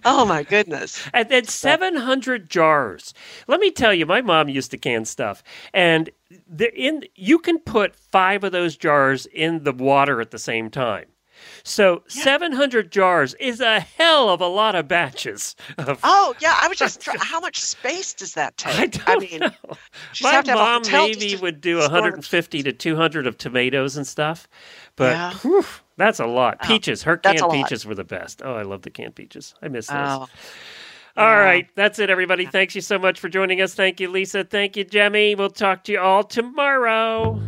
Oh my goodness! And then 700 jars. Let me tell you, my mom used to can stuff, and the, in you can put five of those jars in the water at the same time. So 700 jars is a hell of a lot of batches. Of, Oh yeah, I was just, [LAUGHS] how much space does that take? I, mean, she'd my have to have mom maybe would do store 150 to 200 of tomatoes and stuff, but Yeah. whew, that's a lot. Oh, Peaches, her canned peaches were the best. Oh, I love the canned peaches. I miss those. Oh. All right, that's it, everybody. Thanks you so much for joining us. Thank you, Lisa. Thank you, Jemmy. We'll talk to you all tomorrow.